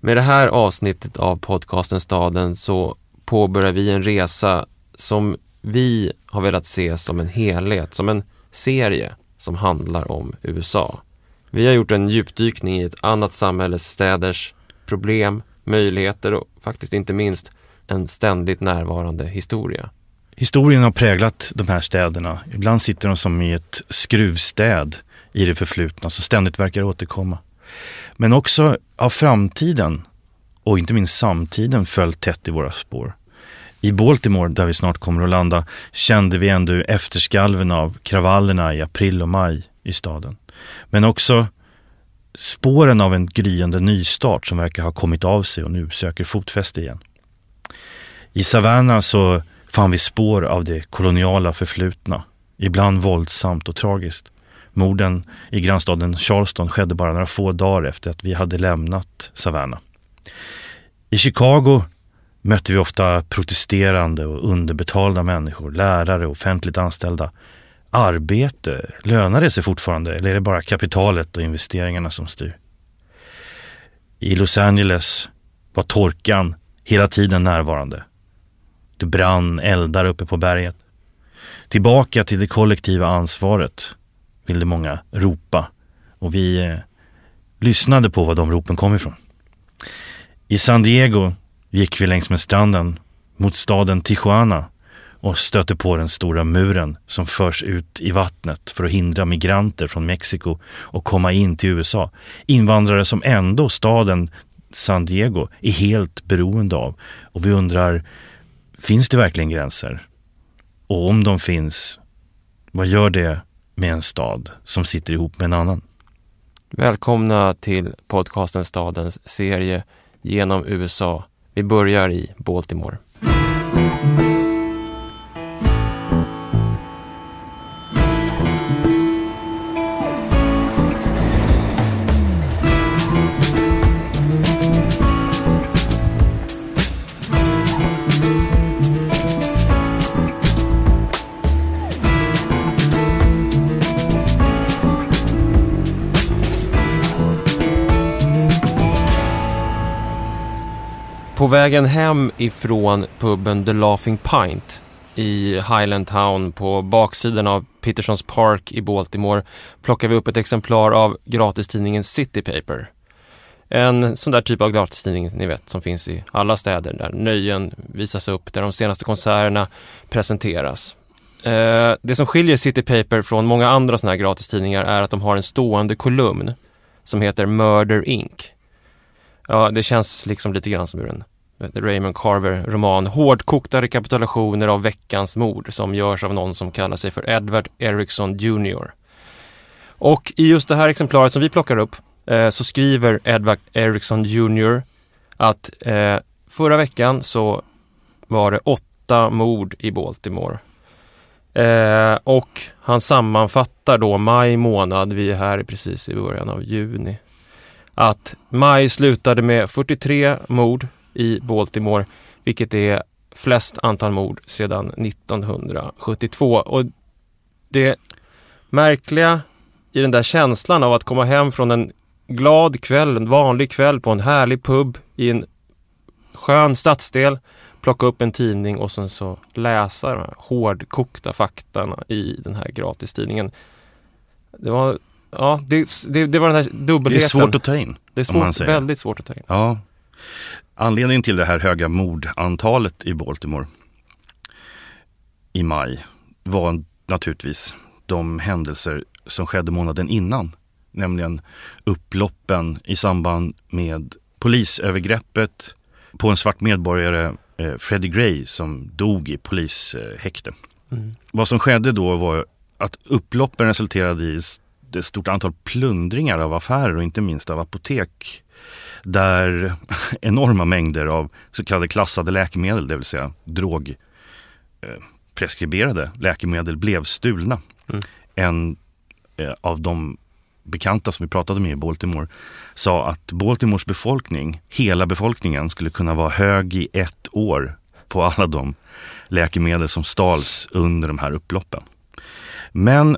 Med det här avsnittet av podcasten Staden så påbörjar vi en resa som vi har velat se som en helhet, som en serie som handlar om USA. Vi har gjort en djupdykning i ett annat samhälles städers problem, möjligheter och faktiskt inte minst en ständigt närvarande historia. Historien har präglat de här städerna. Ibland sitter de som i ett skruvstäd i det förflutna som ständigt verkar återkomma. Men också av framtiden och inte minst samtiden följt tätt i våra spår. I Baltimore, där vi snart kommer att landa, kände vi ändå efterskalven av kravallerna i april och maj i staden. Men också spåren av en gryende nystart som verkar ha kommit av sig och nu söker fotfäste igen. I Savannah så fann vi spår av det koloniala förflutna, ibland våldsamt och tragiskt. Morden i grannstaden Charleston skedde bara några få dagar efter att vi hade lämnat Savannah. I Chicago mötte vi ofta protesterande och underbetalda människor, lärare och offentligt anställda. Arbete, lönar det sig fortfarande eller är det bara kapitalet och investeringarna som styr? I Los Angeles var torkan hela tiden närvarande. Det brann eldar uppe på berget. Tillbaka till det kollektiva ansvaret ville många ropa och vi eh, lyssnade på var de ropen kom ifrån. I San Diego gick vi längs med stranden mot staden Tijuana och stötte på den stora muren som förs ut i vattnet för att hindra migranter från Mexiko att komma in till USA. Invandrare som ändå staden San Diego är helt beroende av. Och vi undrar, finns det verkligen gränser? Och om de finns, vad gör det med en stad som sitter ihop med en annan? Välkomna till podcasten Stadens serie genom USA. Vi börjar i Baltimore. Vägen hem ifrån puben The Laughing Pint i Highland Town på baksidan av Petersons Park i Baltimore plockar vi upp ett exemplar av gratistidningen City Paper. En sån där typ av gratistidning, ni vet, som finns i alla städer där nöjen visas upp, där de senaste konserterna presenteras. Eh, det som skiljer City Paper från många andra såna här gratistidningar är att de har en stående kolumn som heter Murder Inc. Ja, det känns liksom lite grann som ur en Raymond Carver-roman. Hårdkokta rekapitulationer av veckans mord som görs av någon som kallar sig för Edward Erickson Jr. Och i just det här exemplaret som vi plockar upp eh, så skriver Edward Erickson Jr. att eh, förra veckan så var det åtta mord i Baltimore. Eh, och han sammanfattar då maj månad, vi är här precis i början av juni att maj slutade med 43 mord i Baltimore, vilket är flest antal mord sedan 1972. Och det märkliga i den där känslan av att komma hem från en glad kväll, en vanlig kväll på en härlig pub i en skön stadsdel, plocka upp en tidning och sen så läsa de här hårdkokta faktarna i den här gratistidningen. Det var ja, det, det, det, var den här dubbelheten. Det är svårt att ta in. Det är svårt, väldigt svårt att ta in. Ja. Anledningen till det här höga mordantalet i Baltimore i maj var naturligtvis de händelser som skedde månaden innan. Nämligen upploppen i samband med polisövergreppet på en svart medborgare, eh, Freddie Gray, som dog i polishäkte. Mm. Vad som skedde då var att upploppen resulterade i ett stort antal plundringar av affärer och inte minst av apotek. Där enorma mängder av så kallade klassade läkemedel, det vill säga drogpreskriberade eh, läkemedel blev stulna. Mm. En eh, av de bekanta som vi pratade med i Baltimore sa att Baltimores befolkning, hela befolkningen, skulle kunna vara hög i ett år på alla de läkemedel som stals under de här upploppen. Men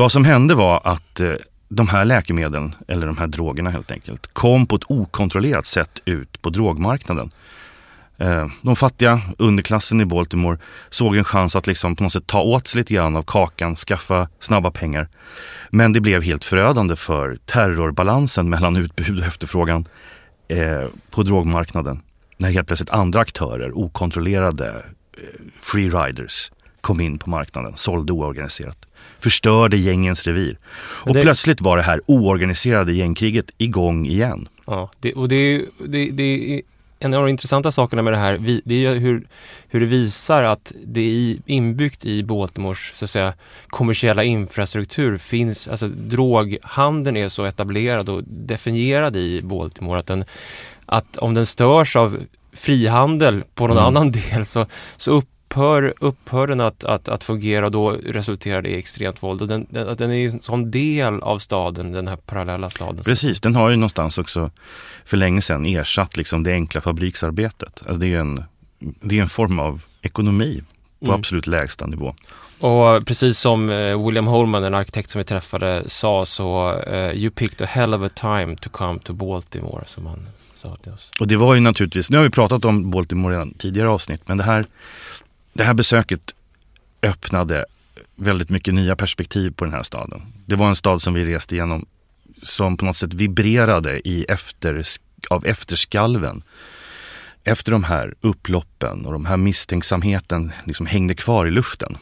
vad som hände var att eh, de här läkemedlen, eller de här drogerna helt enkelt, kom på ett okontrollerat sätt ut på drogmarknaden. Eh, de fattiga, underklassen i Baltimore, såg en chans att liksom på något sätt ta åt sig lite grann av kakan, skaffa snabba pengar. Men det blev helt förödande för terrorbalansen mellan utbud och efterfrågan eh, på drogmarknaden. När helt plötsligt andra aktörer, okontrollerade free freeriders, kom in på marknaden, sålde oorganiserat. Förstörde gängens revir. Och det... plötsligt var det här oorganiserade gängkriget igång igen. Ja, det, och det, det, det en av de intressanta sakerna med det här, det är hur, hur det visar att det är inbyggt i Baltimores så att säga, kommersiella infrastruktur finns, alltså droghandeln är så etablerad och definierad i Baltimore att, den, att om den störs av frihandel på någon mm. annan del så, så upp upphör, upphör den att, att, att fungera och då resulterar det i extremt våld. Och den, den, den är en sån del av staden, den här parallella staden. Precis, den har ju någonstans också för länge sedan ersatt liksom det enkla fabriksarbetet. Alltså det är en, det är en form av ekonomi på mm. absolut lägsta nivå. Och precis som eh, William Holman, en arkitekt som vi träffade, sa så uh, You picked a hell of a time to come to Baltimore, som han sa till oss. Och det var ju naturligtvis, nu har vi pratat om Baltimore redan tidigare avsnitt, men det här det här besöket öppnade väldigt mycket nya perspektiv på den här staden. Det var en stad som vi reste igenom som på något sätt vibrerade i efter, av efterskalven. Efter de här upploppen och de här misstänksamheten liksom hängde kvar i luften.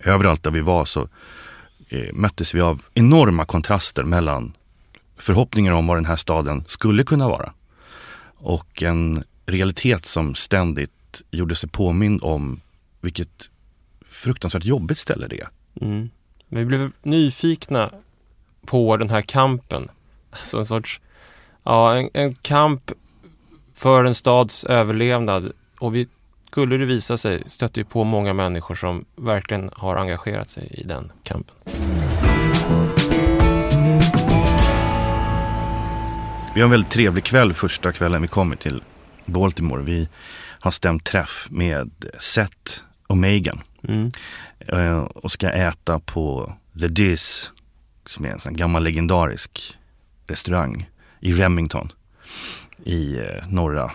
Överallt där vi var så eh, möttes vi av enorma kontraster mellan förhoppningar om vad den här staden skulle kunna vara och en realitet som ständigt gjorde sig påmind om vilket fruktansvärt jobbigt ställe det är. Mm. Vi blev nyfikna på den här kampen. Alltså en sorts, ja en, en kamp för en stads överlevnad. Och vi, skulle det visa sig, stötte ju på många människor som verkligen har engagerat sig i den kampen. Vi har en väldigt trevlig kväll första kvällen vi kommer till Baltimore. Vi har stämt träff med Seth och Megan. Mm. Eh, och ska äta på The Diz, som är en sån gammal legendarisk restaurang i Remington i eh, norra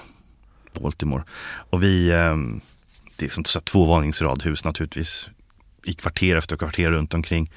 Baltimore. Och vi, eh, det är som så tvåvåningsradhus naturligtvis i kvarter efter kvarter runt omkring.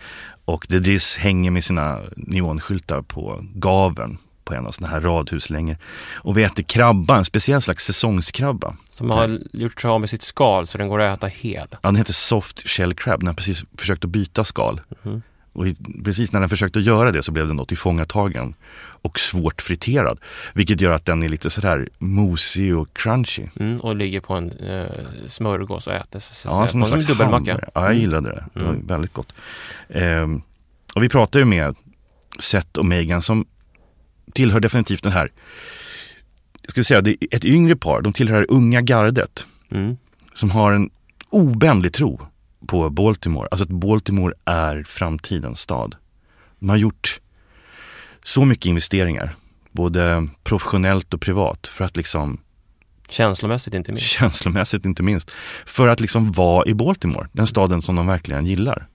Och The Diz hänger med sina neonskyltar på gaveln på en av sådana här radhuslängor. Och vi äter krabba, en speciell slags säsongskrabba. Som har gjort sig av med sitt skal så den går att äta hel. Ja, den heter soft shell crab. Den har precis försökt att byta skal. Mm. Och precis när den försökte göra det så blev den då tillfångatagen och svårt friterad. Vilket gör att den är lite sådär mosig och crunchy. Mm, och ligger på en eh, smörgås och ätes. Ja, som en slags dubbelmacka. Ja, jag gillade det. Det var mm. väldigt gott. Ehm, och vi pratade ju med Seth och Megan som tillhör definitivt den här, ska vi säga, det är ett yngre par, de tillhör det unga gardet. Mm. Som har en obändlig tro på Baltimore. Alltså att Baltimore är framtidens stad. De har gjort så mycket investeringar, både professionellt och privat, för att liksom Känslomässigt inte minst. Känslomässigt inte minst. För att liksom vara i Baltimore, den staden som de verkligen gillar.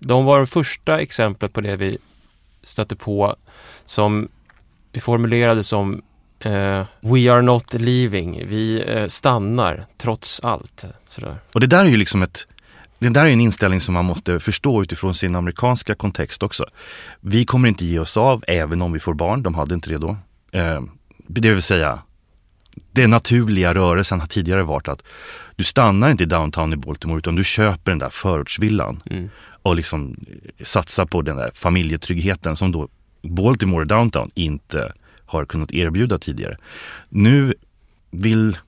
De var det första exemplet på det vi stötte på som formulerade som Uh, we are not leaving. Vi uh, stannar trots allt. Sådär. Och det där är ju liksom ett det där är en inställning som man måste förstå utifrån sin amerikanska kontext också. Vi kommer inte ge oss av även om vi får barn. De hade inte det då. Uh, det vill säga, den naturliga rörelsen har tidigare varit att du stannar inte i downtown i Baltimore utan du köper den där förortsvillan mm. och liksom satsar på den där familjetryggheten som då Baltimore Downtown inte har kunnat erbjuda tidigare. Nu vill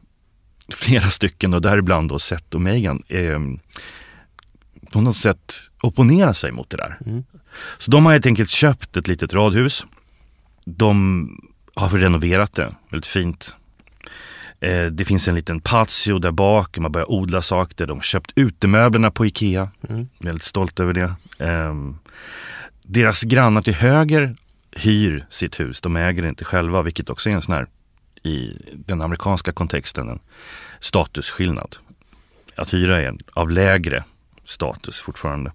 flera stycken och däribland då Seth och Megan eh, på något sätt opponera sig mot det där. Mm. Så de har helt enkelt köpt ett litet radhus. De har renoverat det väldigt fint. Eh, det finns en liten patio där bak, man börjar odla saker. De har köpt utemöblerna på Ikea. Mm. Väldigt stolt över det. Eh, deras grannar till höger hyr sitt hus, de äger det inte själva, vilket också är en sån här, i den amerikanska kontexten, en statusskillnad. Att hyra är av lägre status fortfarande.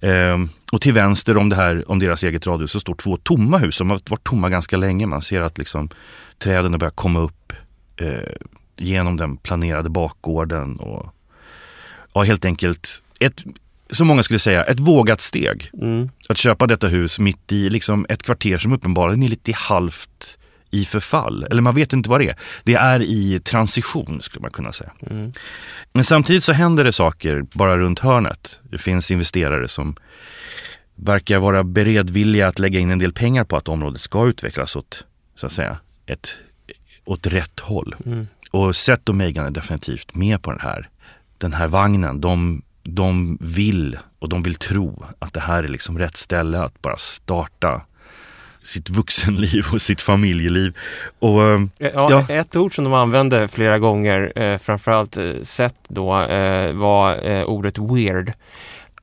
Ehm, och till vänster om, det här, om deras eget radhus så står två tomma hus som har varit tomma ganska länge. Man ser att liksom, träden börjar komma upp eh, genom den planerade bakgården. Och, ja, helt enkelt ett, som många skulle säga, ett vågat steg. Mm. Att köpa detta hus mitt i liksom, ett kvarter som uppenbarligen är lite halvt i förfall. Eller man vet inte vad det är. Det är i transition skulle man kunna säga. Mm. Men samtidigt så händer det saker bara runt hörnet. Det finns investerare som verkar vara beredvilliga att lägga in en del pengar på att området ska utvecklas åt, så att säga, ett, åt rätt håll. Mm. Och Seth och Megan är definitivt med på den här, den här vagnen. De, de vill och de vill tro att det här är liksom rätt ställe att bara starta sitt vuxenliv och sitt familjeliv. Och, eh, Ja, Ja. Ett ord som de använde flera gånger, eh, framförallt eh, sett då, eh, var eh, ordet weird.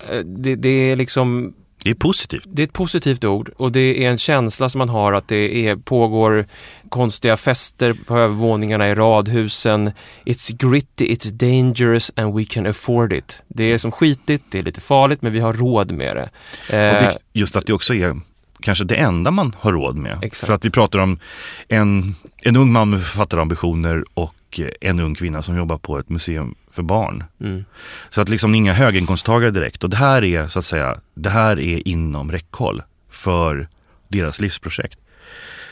Eh, det, det är liksom det är positivt. det är ett positivt ord och det är en känsla som man har att det är, pågår konstiga fester på övervåningarna i radhusen. It's gritty, it's dangerous and we can afford it. Det är som skitigt, det är lite farligt men vi har råd med det. Eh, Och det, just att det också är kanske det enda man har råd med. Exakt. För att vi pratar om en, en ung man med författarambitioner och en ung kvinna som jobbar på ett museum för barn. mm. Så att liksom inga höginkomsttagare direkt. Och det här är så att säga, det här är inom räckhåll för deras livsprojekt.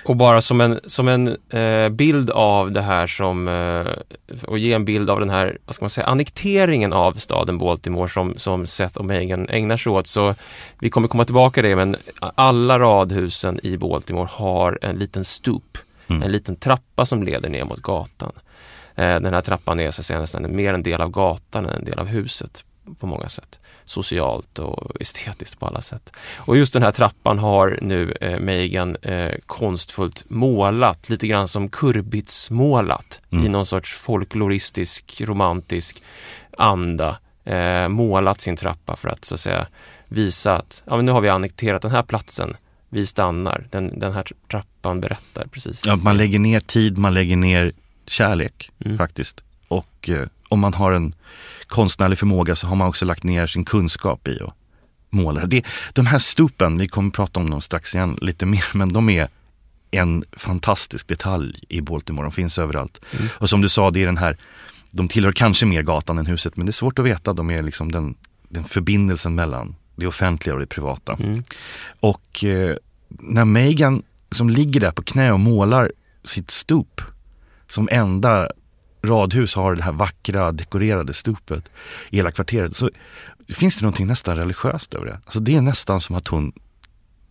Och bara som en, som en eh, bild av det här som, eh, och ge en bild av den här, vad ska man säga, annekteringen av staden Baltimore som, som Seth och Megan ägnar sig åt. Så vi kommer komma tillbaka till det, men alla radhusen i Baltimore har en liten stoop, Mm. en liten trappa som leder ner mot gatan. Eh, den här trappan är så att säga nästan mer en del av gatan än en del av huset på många sätt. Socialt och estetiskt på alla sätt. Och just den här trappan har nu eh, Megan eh, konstfullt målat, lite grann som kurbitsmålat Mm. i någon sorts folkloristisk, romantisk anda. Eh, målat sin trappa för att så att säga visa att ja, men nu har vi annekterat den här platsen. Vi stannar. Den, den här trappan berättar precis. Ja, man lägger ner tid, man lägger ner kärlek Mm. faktiskt. Och eh, om man har en konstnärlig förmåga så har man också lagt ner sin kunskap i att måla. Det, de här stupen, vi kommer prata om dem strax igen lite mer, men de är en fantastisk detalj i Baltimore. De finns överallt. Mm. Och som du sa, det är den här, de tillhör kanske mer gatan än huset, men det är svårt att veta. De är liksom den, den förbindelsen mellan det offentliga och det privata. Mm. Och eh, när Megan som ligger där på knä och målar sitt stup som enda radhus har det här vackra dekorerade stupet i hela kvarteret så finns det någonting nästan religiöst över det. Alltså det är nästan som att hon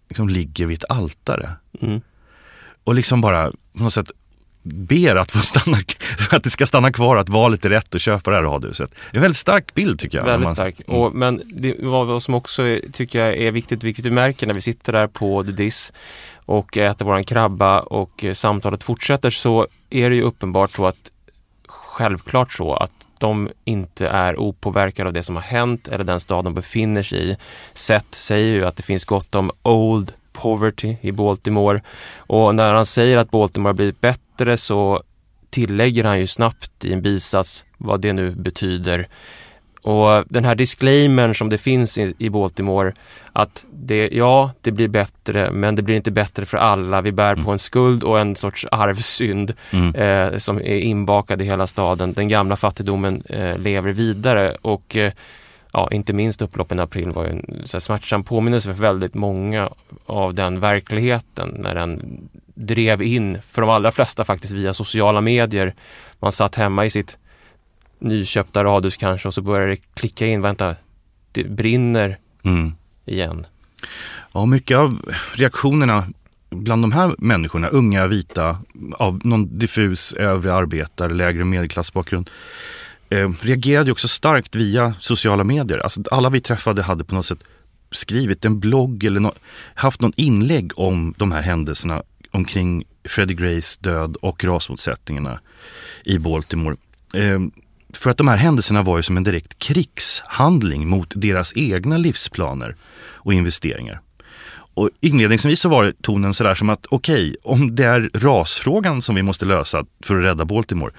liksom ligger vid ett altare Mm. och liksom bara på något sätt ber att få stanna, att det ska stanna kvar, att valet är rätt att köpa det här radhuset. Det är en väldigt stark bild tycker jag. Väldigt stark. Mm. Och, men det, vad, vad som också är, tycker jag är viktigt, vilket vi märker när vi sitter där på The Diss och äter våran krabba och eh, samtalet fortsätter så är det ju uppenbart så att självklart så att de inte är opåverkade av det som har hänt eller den stad de befinner sig i. Seth säger ju att det finns gott om old poverty i Baltimore och när han säger att Baltimore har blivit bättre så tillägger han ju snabbt i en bisats vad det nu betyder. Och den här disclaimern som det finns i, i Baltimore att det, ja, det blir bättre men det blir inte bättre för alla. Vi bär på en skuld och en sorts arvsynd Mm. eh, som är inbakad i hela staden. Den gamla fattigdomen eh, lever vidare och eh, ja, inte minst upploppen i april var ju en så här, smärtsam påminnelse för väldigt många av den verkligheten när den drev in, för de allra flesta faktiskt via sociala medier. Man satt hemma i sitt nyköpta radhus kanske och så började det klicka in, vänta, det brinner Mm. igen. Ja, mycket av reaktionerna bland de här människorna, unga vita av någon diffus övre arbetare, lägre medelklassbakgrund, eh, reagerade också starkt via sociala medier. Alltså, alla vi träffade hade på något sätt skrivit en blogg eller nå- haft någon inlägg om de här händelserna omkring Freddie Grays död och rasmotsättningarna i Baltimore. Eh, för att de här händelserna var ju som en direkt krigshandling mot deras egna livsplaner och investeringar. Och inledningsvis så var tonen sådär som att okej, om det är rasfrågan som vi måste lösa för att rädda Baltimore,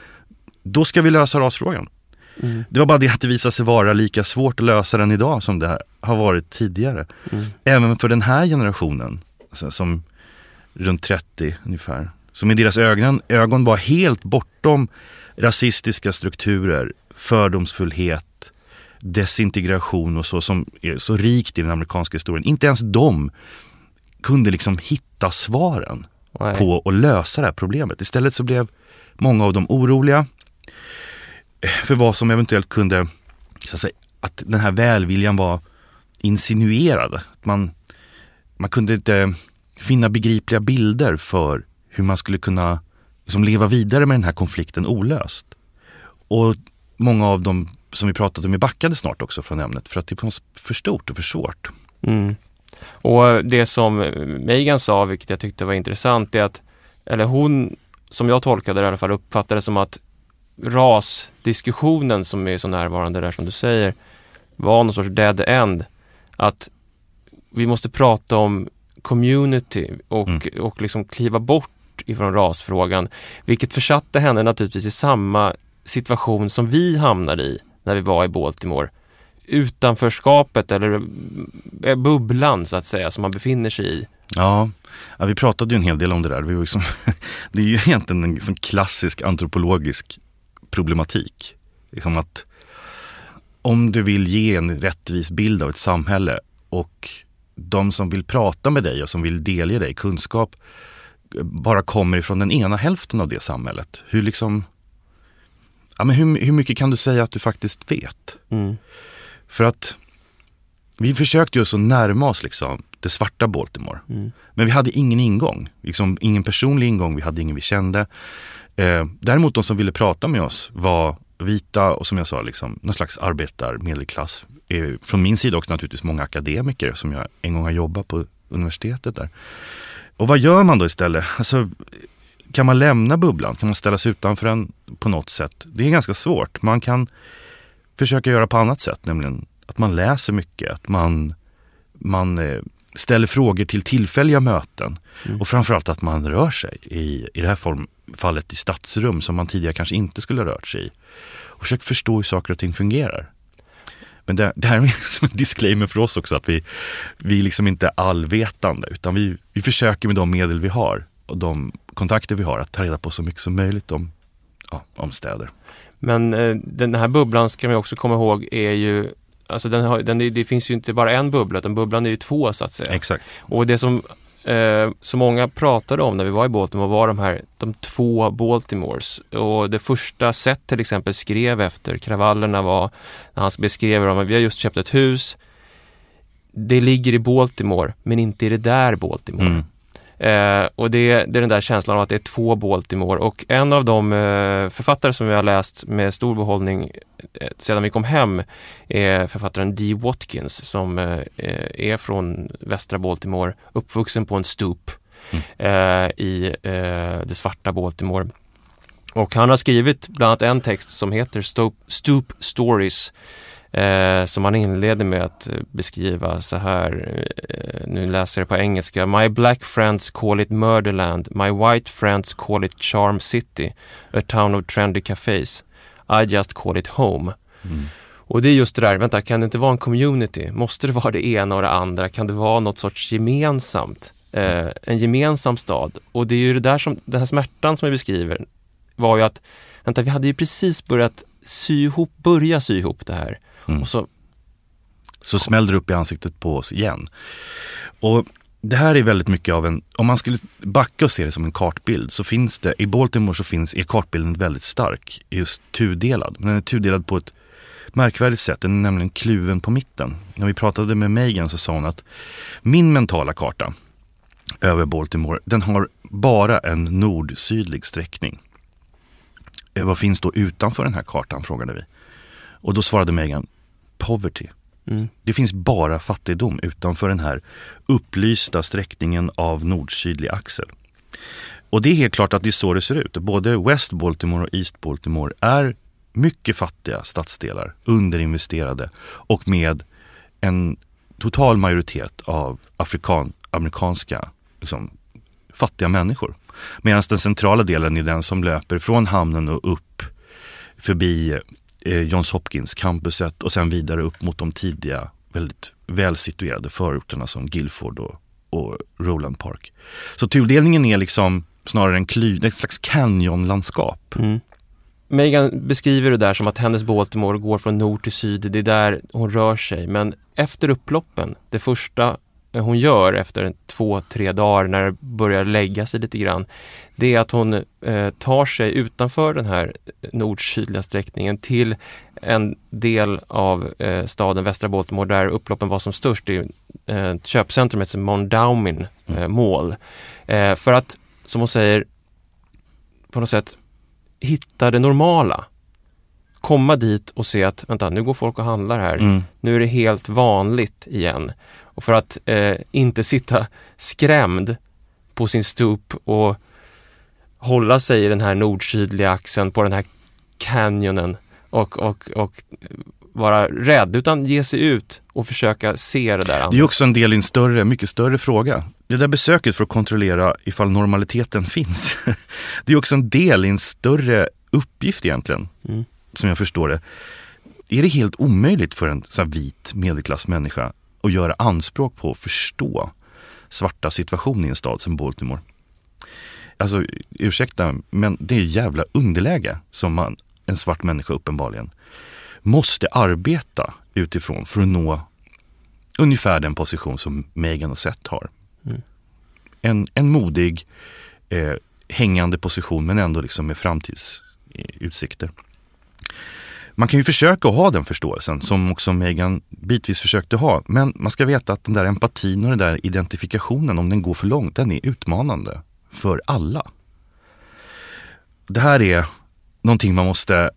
då ska vi lösa rasfrågan. Mm. Det var bara det att det visade sig vara lika svårt att lösa den idag som det har varit tidigare. Mm. Även för den här generationen, alltså, som runt 30 ungefär, som i deras ögon, ögon var helt bortom rasistiska strukturer, fördomsfullhet, desintegration och så som är så rikt i den amerikanska historien. Inte ens de kunde liksom hitta svaren Nej. på att lösa det här problemet. Istället så blev många av dem oroliga för vad som eventuellt kunde, så att, säga, att den här välviljan var insinuerad. Man, man kunde inte finna begripliga bilder för hur man skulle kunna liksom leva vidare med den här konflikten olöst. Och många av dem som vi pratade med backade snart också från ämnet för att det är för stort och för svårt. Mm. Och det som Megan sa, vilket jag tyckte var intressant, är att, eller hon, som jag tolkade det i alla fall, uppfattade som att rasdiskussionen som är så närvarande där som du säger, var någon sorts dead end. Att vi måste prata om community och, mm. och liksom kliva bort ifrån rasfrågan, vilket försatte henne naturligtvis i samma situation som vi hamnade i när vi var i Baltimore. Utanförskapet eller eh, bubblan så att säga som man befinner sig i. Ja, ja vi pratade ju en hel del om det där. Vi var liksom, det är ju egentligen en liksom klassisk antropologisk problematik. Liksom att om du vill ge en rättvis bild av ett samhälle och de som vill prata med dig och som vill delge dig kunskap bara kommer ifrån den ena hälften av det samhället. Hur liksom ja, men hur, hur mycket kan du säga att du faktiskt vet? Mm. För att vi försökte ju så närma oss liksom det svarta Baltimore. Mm. Men vi hade ingen ingång, liksom ingen personlig ingång, vi hade ingen vi kände. Eh, däremot de som ville prata med oss var vita och som jag sa, liksom, någon slags arbetarmedelklass. Eh, från min sida också naturligtvis många akademiker som jag en gång har jobbat på universitetet där. Och vad gör man då istället? Alltså, kan man lämna bubblan? Kan man ställa sig utanför den på något sätt? Det är ganska svårt. Man kan försöka göra på annat sätt, nämligen att man läser mycket, att man, man eh, ställer frågor till tillfälliga möten mm. och framförallt att man rör sig i, i det här form, fallet i stadsrum som man tidigare kanske inte skulle ha rört sig i. Och försök förstå hur saker och ting fungerar. Men det, det här är som en disclaimer för oss också att vi, vi liksom inte är allvetande utan vi, vi försöker med de medel vi har och de kontakter vi har att ta reda på så mycket som möjligt om, ja, om städer. Men eh, den här bubblan ska man också komma ihåg är ju Alltså den har, den, det finns ju inte bara en bubbla utan bubblan är ju två så att säga. Exakt. Och det som eh, så många pratade om när vi var i Baltimore var de här de två Baltimores. Och det första Seth till exempel skrev efter kravallerna var när han beskrev dem att vi har just köpt ett hus. Det ligger i Baltimore men inte i det där Baltimore. Mm. Eh, och det, det, är den där känslan av att det är två Baltimore och en av de eh, författare som vi har läst med stor behållning eh, sedan vi kom hem är författaren Dee Watkins som eh, är från västra Baltimore, uppvuxen på en stoop mm. Eh, i eh, det svarta Baltimore. Och han har skrivit bland annat en text som heter Stoop, Stoop Stories eh, som han inleder med att eh, beskriva så här, eh, nu läser jag det på engelska. My black friends call it murderland, my white friends call it charm city, a town of trendy cafés. I just call it home. Mm. Och det är just det där, vänta, kan det inte vara en community? Måste det vara det ena och det andra? Kan det vara något sorts gemensamt? Eh, en gemensam stad. Och det är ju det där som, den här smärtan som vi beskriver var ju att, vänta, vi hade ju precis börjat sy ihop, börja sy ihop det här. Mm. Och så, så smällde det upp i ansiktet på oss igen. Och det här är väldigt mycket av en, om man skulle backa och se det som en kartbild så finns det, i Baltimore så finns, är kartbilden väldigt stark, just tudelad. Men den är tudelad på ett märkvärdigt sätt, den är nämligen kluven på mitten. När vi pratade med Megan så sa hon att min mentala karta över Baltimore, den har bara en nord-sydlig sträckning. Eh, vad finns då utanför den här kartan, frågade vi. Och då svarade Megan, poverty. Mm. Det finns bara fattigdom utanför den här upplysta sträckningen av nord-sydlig axel. Och det är helt klart att det är så det ser ut. Både West Baltimore och East Baltimore är mycket fattiga stadsdelar, underinvesterade och med en total majoritet av afrikan, amerikanska liksom, fattiga människor. Medan den centrala delen är den som löper från hamnen och upp förbi eh, Johns Hopkins campuset och sen vidare upp mot de tidiga väldigt välsituerade förorterna som Guilford och, och Roland Park. Så tudelningen är liksom snarare en kly, ett slags canyonlandskap. Mm. Megan beskriver det där som att hennes Baltimore går från nord till syd, det är där hon rör sig. Men efter upploppen, det första hon gör efter en, två, tre dagar när det börjar lägga sig lite grann, det är att hon eh, tar sig utanför den här nord-sydliga sträckningen till en del av eh, staden Västra Baltimore där upploppen var som störst. Det är eh, köpcentrumet som Mondawmin eh, mm. Mall. Eh, för att, som hon säger, på något sätt hitta det normala. Komma dit och se att, vänta, nu går folk och handlar här. Mm. Nu är det helt vanligt igen. Och för att eh, inte sitta skrämd på sin stup och hålla sig i den här nord-sydliga axeln på den här canyonen och, och, och vara rädd, utan ge sig ut och försöka se det där. Andra. Det är också en del i en större, mycket större fråga. Det där besöket för att kontrollera ifall normaliteten finns. det är också en del i en större uppgift egentligen, mm. som jag förstår det. Är det helt omöjligt för en sån vit medelklassmänniska att göra anspråk på att förstå svarta situation i en stad som Baltimore? Alltså, ursäkta, men det är jävla underläge som man, en svart människa uppenbarligen, måste arbeta utifrån för att nå ungefär den position som Megan och Seth har. Mm. En, en modig, eh, hängande position men ändå liksom med framtidsutsikter. Man kan ju försöka att ha den förståelsen som också Megan bitvis försökte ha. Men man ska veta att den där empatin och den där identifikationen, om den går för långt, den är utmanande för alla. Det här är någonting man måste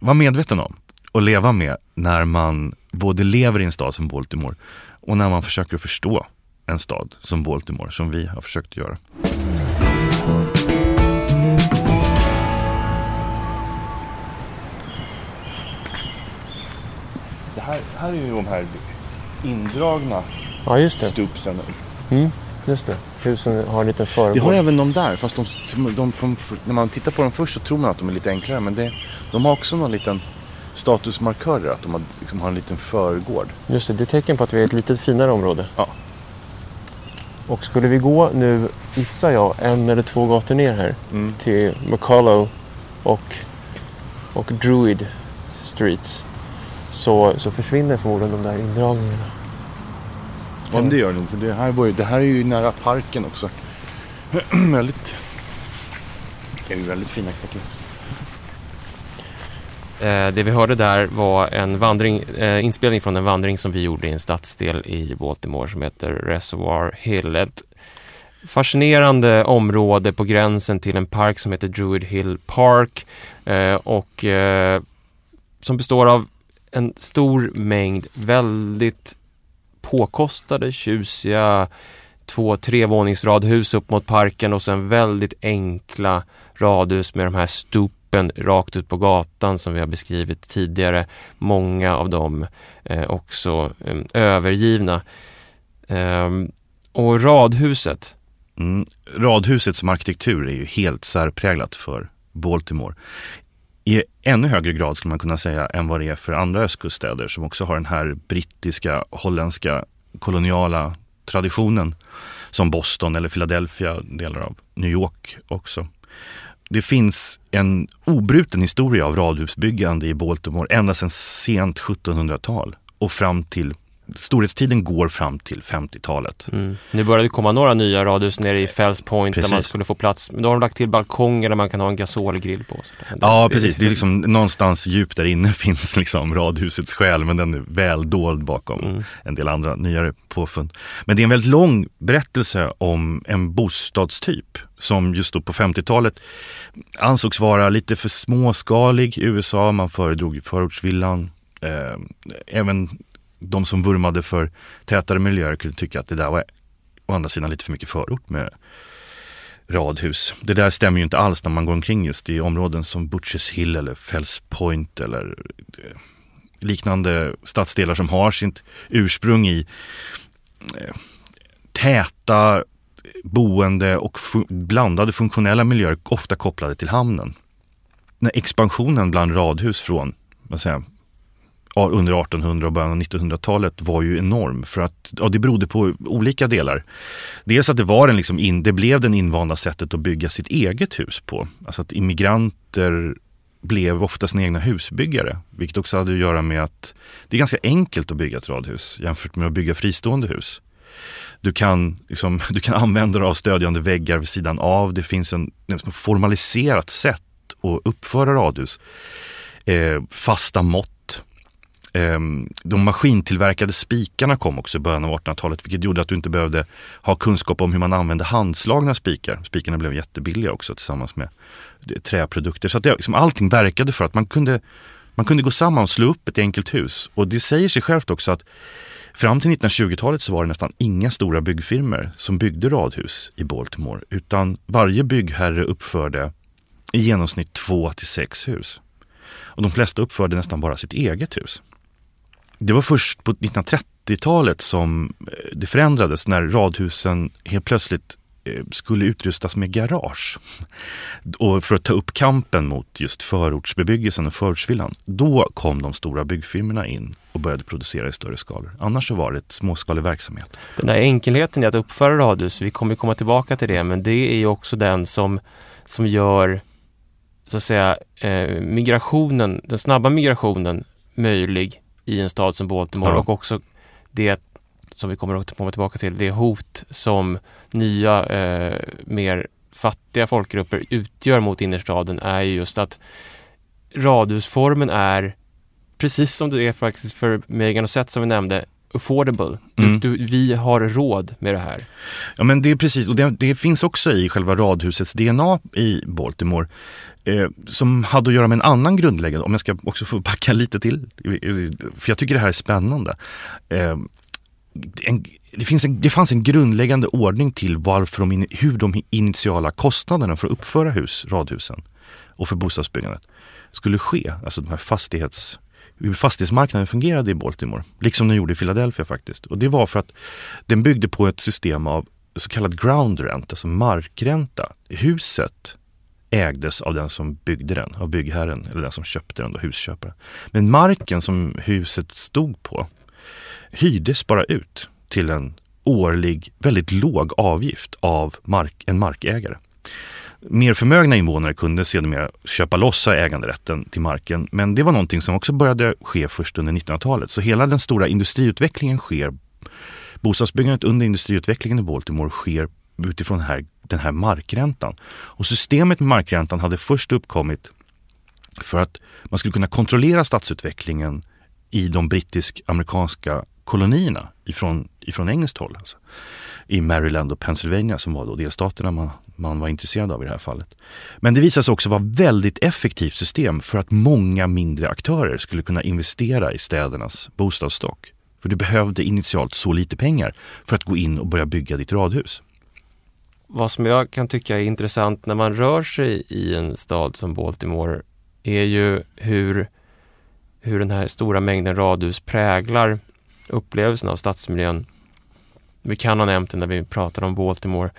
vara medveten om och leva med när man både lever i en stad som Baltimore och när man försöker förstå en stad som Baltimore, som vi har försökt göra. Här, här är ju de här indragna ja, just det. stupsen. Mm, just det. Husen har en liten förgård. Det har även de där, fast de, de, de, när man tittar på dem först så tror man att de är lite enklare. Men det, de har också någon liten statusmarkörer, att de har, liksom har en liten förgård. Just det, det är tecken på att vi är ett lite finare område. Ja. Och skulle vi gå nu, gissar jag, en eller två gator ner här mm. till McCullough och, och Druid Streets så, så försvinner förmodligen de där indragningarna. Ja, men det gör det nog. För det här, var ju, det här är ju nära parken också. väldigt, det är ju väldigt fina kvarter. Eh, det vi hörde där var en vandring, eh, inspelning från en vandring som vi gjorde i en stadsdel i Baltimore som heter Reservoir Hill. Ett fascinerande område på gränsen till en park som heter Druid Hill Park eh, och som består av en stor mängd väldigt påkostade, tjusiga två, trevåningsradhus upp mot parken och sen väldigt enkla radhus med de här stupen rakt ut på gatan som vi har beskrivit tidigare. Många av dem eh, också eh, övergivna. Eh, och radhuset. Mm, radhuset som arkitektur är ju helt särpräglat för Baltimore. Ännu högre grad skulle man kunna säga än vad det är för andra östkuststäder som också har den här brittiska, holländska, koloniala traditionen som Boston eller Philadelphia, delar av New York också. Det finns en obruten historia av radhusbyggande i Baltimore ända sedan sent 1700-tal och fram till storhetstiden går fram till 50-talet. Mm. Nu börjar det komma några nya radhus nere i Fells Point precis. där man skulle få plats. Men då har de lagt till balkonger där man kan ha en gasolgrill på. ja, precis. Det är liksom någonstans djupt där inne finns liksom radhusets själ, men den är väl dold bakom mm. en del andra nyare påfund. Men det är en väldigt lång berättelse om en bostadstyp som just då på 50-talet ansågs vara lite för småskalig i USA. Man föredrog förortsvillan. Eh, även de som vurmade för tätare miljöer kunde tycka att det där var å andra sidan lite för mycket förort med radhus. Det där stämmer ju inte alls när man går omkring just i områden som Butchers Hill eller Fells Point eller eh, liknande stadsdelar som har sitt ursprung i eh, täta boende och fu blandade funktionella miljöer ofta kopplade till hamnen. När expansionen bland radhus från vad säger, under 1800 och början av 1900-talet var ju enorm. För att ja, det berodde på olika delar. Dels att det var en liksom in, det blev det invanda sättet att bygga sitt eget hus på. Alltså att immigranter blev ofta sina egna husbyggare. Vilket också hade att göra med att det är ganska enkelt att bygga ett radhus jämfört med att bygga fristående hus. Du kan, liksom, du kan använda dig av stödjande väggar vid sidan av. Det finns en, liksom, formaliserat sätt att uppföra radhus. Eh, fasta mått. Ehm, de maskintillverkade spikarna kom också i början av 1800-talet vilket gjorde att du inte behövde ha kunskap om hur man använde handslagna spikar. Spikarna blev jättebilliga också tillsammans med eh, träprodukter. Så att det, liksom, allting verkade för att man kunde, man kunde gå samman och slå upp ett enkelt hus. Och det säger sig självt också att Fram till 1920-talet så var det nästan inga stora byggfirmor som byggde radhus i Baltimore utan varje byggherre uppförde i genomsnitt två till sex hus. Och de flesta uppförde nästan bara sitt eget hus. Det var först på 1930-talet som eh, det förändrades när radhusen helt plötsligt eh, skulle utrustas med garage. Och för att ta upp kampen mot just förortsbebyggelsen och förortsvillan. Då kom de stora byggfirmorna in och började producera i större skalor. Annars så var det ett småskalig verksamhet. Den där enkelheten i att uppföra radhus, vi kommer komma tillbaka till det, men det är ju också den som, som gör så att säga eh, migrationen, den snabba migrationen möjlig i en stad som Baltimore ja. och också det som vi kommer att komma tillbaka till, det hot som nya, eh, mer fattiga folkgrupper utgör mot innerstaden är just att radhusformen är precis som det är faktiskt för Megan och Seth som vi nämnde, affordable. Mm. Du, du, vi har råd med det här. Ja men det är precis, och det, det finns också i själva radhusets DNA i Baltimore. Eh, som hade att göra med en annan grundläggande, om jag ska också få backa lite till, för jag tycker det här är spännande. Eh, en, det, finns en, det fanns en grundläggande ordning till varför de, hur de initiala kostnaderna för att uppföra hus, radhusen och för bostadsbyggandet skulle ske. Alltså de här fastighets, hur fastighetsmarknaden fungerade i Baltimore. Liksom den gjorde i Philadelphia faktiskt. Och det var för att den byggde på ett system av så kallad ground rent, alltså markränta. Huset ägdes av den som byggde den, av byggherren eller den som köpte den, då husköparen. Men marken som huset stod på hyrdes bara ut till en årlig väldigt låg avgift av mark, en markägare. Mer förmögna invånare kunde sedermera köpa loss äganderätten till marken, men det var någonting som också började ske först under 1900-talet. Så hela den stora industriutvecklingen sker, bostadsbyggandet under industriutvecklingen i Baltimore sker utifrån den här, den här markräntan. Och systemet med markräntan hade först uppkommit för att man skulle kunna kontrollera stadsutvecklingen i de brittisk-amerikanska kolonierna ifrån, ifrån engelskt håll. Alltså. I Maryland och Pennsylvania som var då delstaterna man, man var intresserad av i det här fallet. Men det visade sig också vara väldigt effektivt system för att många mindre aktörer skulle kunna investera i städernas bostadsstock. För du behövde initialt så lite pengar för att gå in och börja bygga ditt radhus. Vad som jag kan tycka är intressant när man rör sig i en stad som Baltimore är ju hur, hur den här stora mängden radhus präglar upplevelsen av stadsmiljön. Vi kan ha nämnt det när vi pratade om Baltimore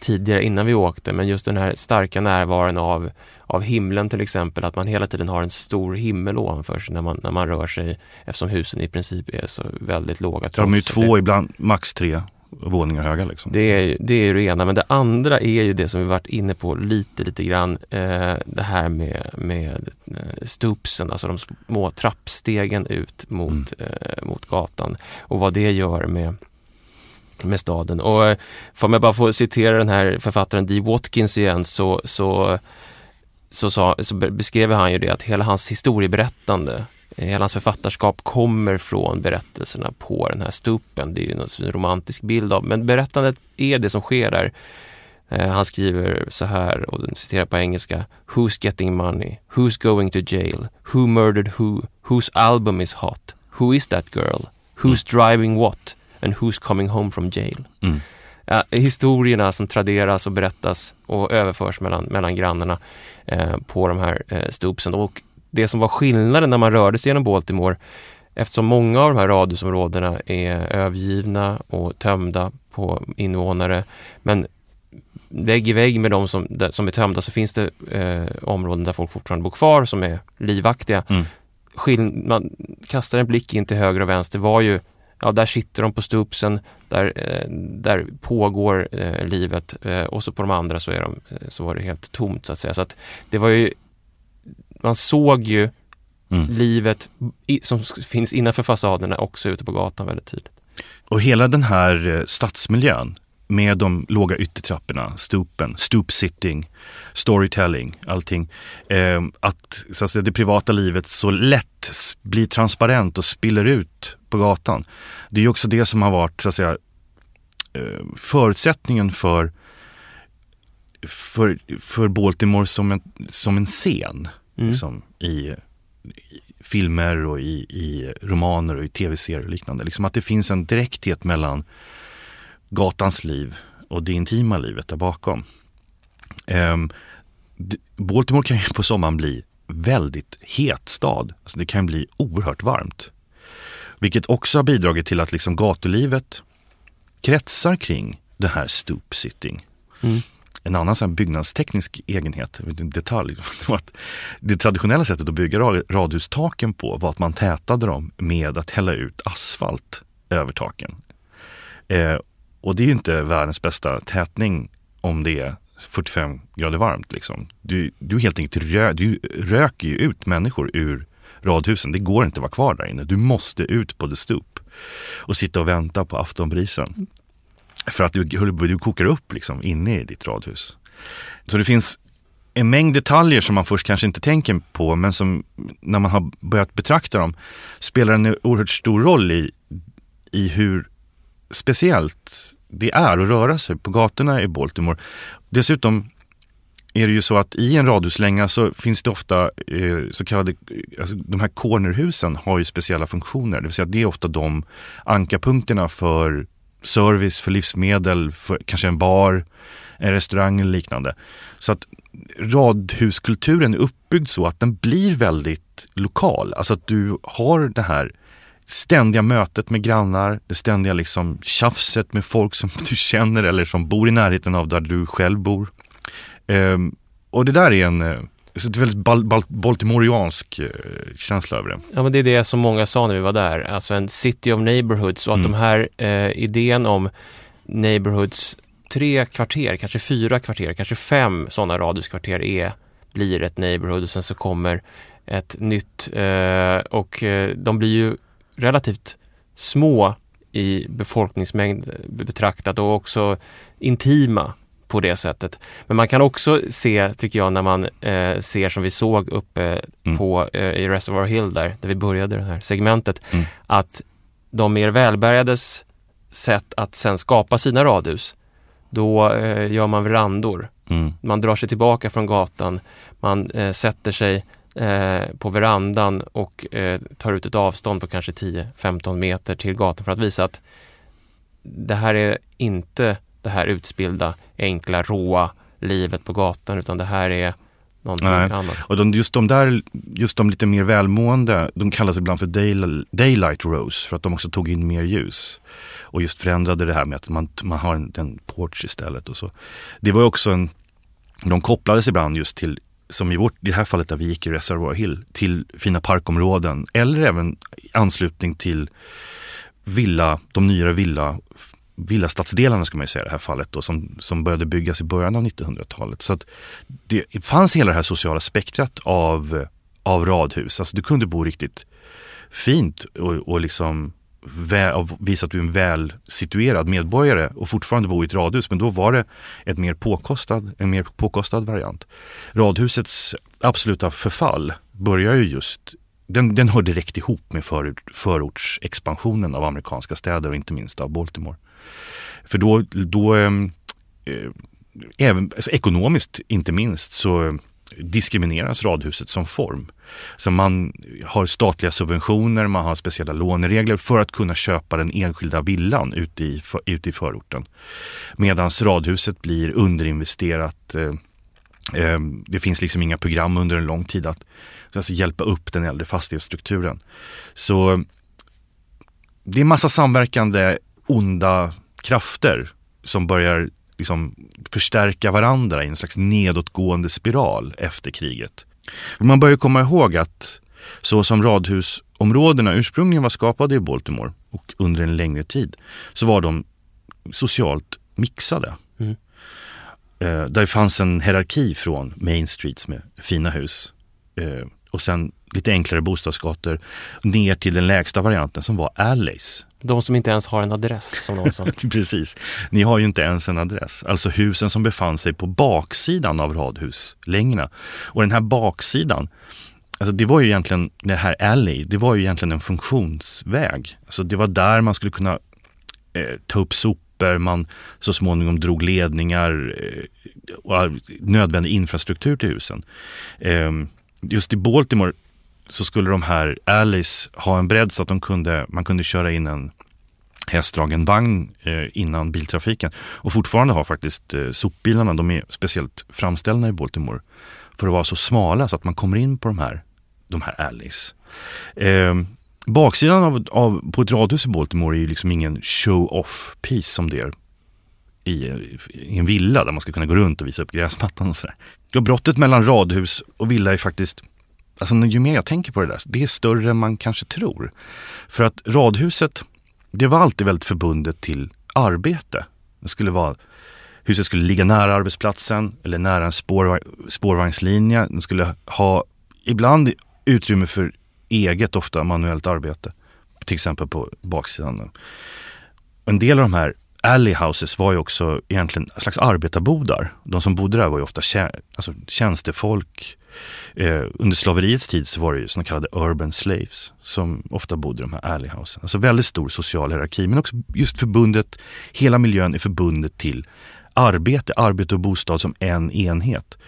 tidigare innan vi åkte, men just den här starka närvaron av, av himlen till exempel, att man hela tiden har en stor himmel ovanför sig när man, när man rör sig eftersom husen i princip är så väldigt låga. De är ju två, ibland max tre våningar höga. Liksom. Det, är, det är det ena, men det andra är ju det som vi varit inne på lite, lite grann. Eh, det här med, med eh, stoopsen, alltså de små trappstegen ut mot, mm. eh, mot gatan och vad det gör med med staden. Och eh, får jag bara få citera den här författaren Dee Watkins igen så, så, så, sa, så beskrev han ju det att hela hans historieberättande Hela hans författarskap kommer från berättelserna på den här stupen. Det är ju en romantisk bild av, men berättandet är det som sker där. Eh, han skriver så här, och nu citerar på engelska. Who's getting money? Who's going to jail? Who murdered who? Whose album is hot? Who is that girl? Who's mm. driving what? And who's coming home from jail? Mm. Ja, historierna som traderas och berättas och överförs mellan, mellan grannarna eh, på de här eh, stupsen. Och det som var skillnaden när man rörde sig genom Baltimore eftersom många av de här radhusområdena är övergivna och tömda på invånare men vägg i vägg med de som, som är tömda så finns det eh, områden där folk fortfarande bor kvar som är livaktiga. Mm. skill- man kastar en blick in till höger och vänster var ju, ja där sitter de på stupsen, där, eh, där pågår eh, livet eh, och så på de andra så, är de, eh, så var det helt tomt så att säga. Så att det var ju, man såg ju Mm. livet i, som finns innanför fasaderna också ute på gatan väldigt tydligt. Och hela den här eh, stadsmiljön med de låga yttertrapporna, stupen, stoop sitting, storytelling, allting. Eh, att, så att säga, det privata livet så lätt blir transparent och spiller ut på gatan. Det är ju också det som har varit så att säga, eh, förutsättningen för, för, för Baltimore som en, som en scen Mm. liksom, i, i filmer och i, i romaner och i tv-serier och liknande. Liksom att det finns en direkthet mellan gatans liv och det intima livet där bakom. D- Baltimore kan ju på sommaren bli väldigt het stad. Alltså det kan bli oerhört varmt. Vilket också har bidragit till att liksom gatulivet kretsar kring det här stoop sitting. Mm. En annan sån här byggnadsteknisk egenhet, en detalj, var att det traditionella sättet att bygga radhustaken på var att man tätade dem med att hälla ut asfalt över taken. Eh, och det är ju inte världens bästa tätning om det är 45 grader varmt. Liksom. Du, du helt enkelt rö, du röker ju ut människor ur radhusen. Det går inte att vara kvar där inne. Du måste ut på the stoop och sitta och vänta på aftonbrisen. För att du, du kokar upp liksom inne i ditt radhus. Så det finns en mängd detaljer som man först kanske inte tänker på men som när man har börjat betrakta dem spelar en oerhört stor roll i, i hur speciellt det är att röra sig på gatorna i Baltimore. Dessutom är det ju så att i en radhuslänga så finns det ofta eh, så kallade, alltså de här cornerhusen har ju speciella funktioner. Det vill säga att det är ofta de ankarpunkterna för service, för livsmedel, för kanske en bar, en restaurang eller liknande. Så att radhuskulturen är uppbyggd så att den blir väldigt lokal. Alltså att du har det här ständiga mötet med grannar, det ständiga liksom tjafset med folk som du känner eller som bor i närheten av där du själv bor. Ehm, och det där är en eh, så det är väldigt bal- bal- baltimoriansk eh, känsla över det. Ja, men det är det som många sa när vi var där, alltså en city of neighborhoods och att Mm. de här eh, idén om neighborhoods, tre kvarter, kanske fyra kvarter, kanske fem sådana radhuskvarter är, blir ett neighborhood och sen så kommer ett nytt eh, och eh, de blir ju relativt små i befolkningsmängd betraktat och också intima på det sättet. Men man kan också se, tycker jag, när man eh, ser som vi såg uppe Mm. på, eh, i Reservoir Hill där, där vi började det här segmentet, Mm. att de mer välbärgades sätt att sen skapa sina radhus, då eh, gör man verandor. Mm. Man drar sig tillbaka från gatan, man eh, sätter sig eh, på verandan och eh, tar ut ett avstånd på kanske 10-15 meter till gatan för att visa att det här är inte det här utspillda, enkla, råa livet på gatan utan det här är någonting Nej. annat. Och de, just de där, just de lite mer välmående, de kallas ibland för day, daylight rows för att de också tog in mer ljus. Och just förändrade det här med att man, man har en, en porch istället och så. Det var också en, de kopplades ibland just till, som i, vårt, i det här fallet där vi gick i Reservoir Hill, till fina parkområden eller även i anslutning till villa, de nyare villa, villastadsdelarna ska man ju säga i det här fallet då, som, som började byggas i början av 1900-talet. Så att det fanns hela det här sociala spektrat av, av radhus. Alltså du kunde bo riktigt fint och, och liksom väl, visa att du är en väl situerad medborgare och fortfarande bo i ett radhus. Men då var det ett mer påkostad, en mer påkostad variant. Radhusets absoluta förfall börjar ju just den, den hör direkt ihop med för, förortsexpansionen av amerikanska städer och inte minst av Baltimore. För då, då ehm, eh, även alltså ekonomiskt inte minst så eh, diskrimineras radhuset som form. Så man har statliga subventioner, man har speciella låneregler för att kunna köpa den enskilda villan ute i, för- ute i förorten. Medan radhuset blir underinvesterat. eh, eh, Det finns liksom inga program under en lång tid att alltså, hjälpa upp den äldre fastighetsstrukturen. Så eh, det är massa samverkande onda krafter som börjar liksom förstärka varandra i en slags nedåtgående spiral efter kriget. Man bör ju komma ihåg att Så som radhusområdena ursprungligen var skapade i Baltimore och under en längre tid så var de socialt mixade. Mm. Eh, där fanns en hierarki från Main Streets med fina hus eh, och sen lite enklare bostadsgator ner till den lägsta varianten som var alleys. De som inte ens har en adress som någon sa. Precis. Ni har ju inte ens en adress. Alltså husen som befann sig på baksidan av radhuslängorna. Och den här baksidan, alltså det var ju egentligen, det här alley, det var ju egentligen en funktionsväg. Alltså det var där man skulle kunna eh, ta upp sopor, man så småningom drog ledningar eh, och nödvändig infrastruktur till husen. Eh, just i Baltimore så skulle de här alleys ha en bredd så att de kunde, man kunde köra in en hästdragen vagn eh, innan biltrafiken. Och fortfarande har faktiskt eh, sopbilarna, de är speciellt framställda i Baltimore för att vara så smala så att man kommer in på de här, de här alleys. Eh, baksidan av, av, på ett radhus i Baltimore är ju liksom ingen show-off piece som det är i, i, en villa där man ska kunna gå runt och visa upp gräsmattan och sådär. Och brottet mellan radhus och villa är faktiskt Alltså ju mer jag tänker på det där, det är större än man kanske tror. För att radhuset, det var alltid väldigt förbundet till arbete. Det skulle vara, huset skulle ligga nära arbetsplatsen eller nära en spår, spårvagnslinje. Den skulle ha ibland utrymme för eget, ofta manuellt arbete. Till exempel på baksidan. En del av de här alley houses var ju också egentligen en slags arbetarbodar. De som bodde där var ju ofta alltså tjänstefolk, Eh, under slaveriets tid så var det ju så kallade urban slaves som ofta bodde i de här alley houses. Alltså väldigt stor social hierarki men också just förbundet, hela miljön är förbundet till arbete, arbete och bostad som en enhet.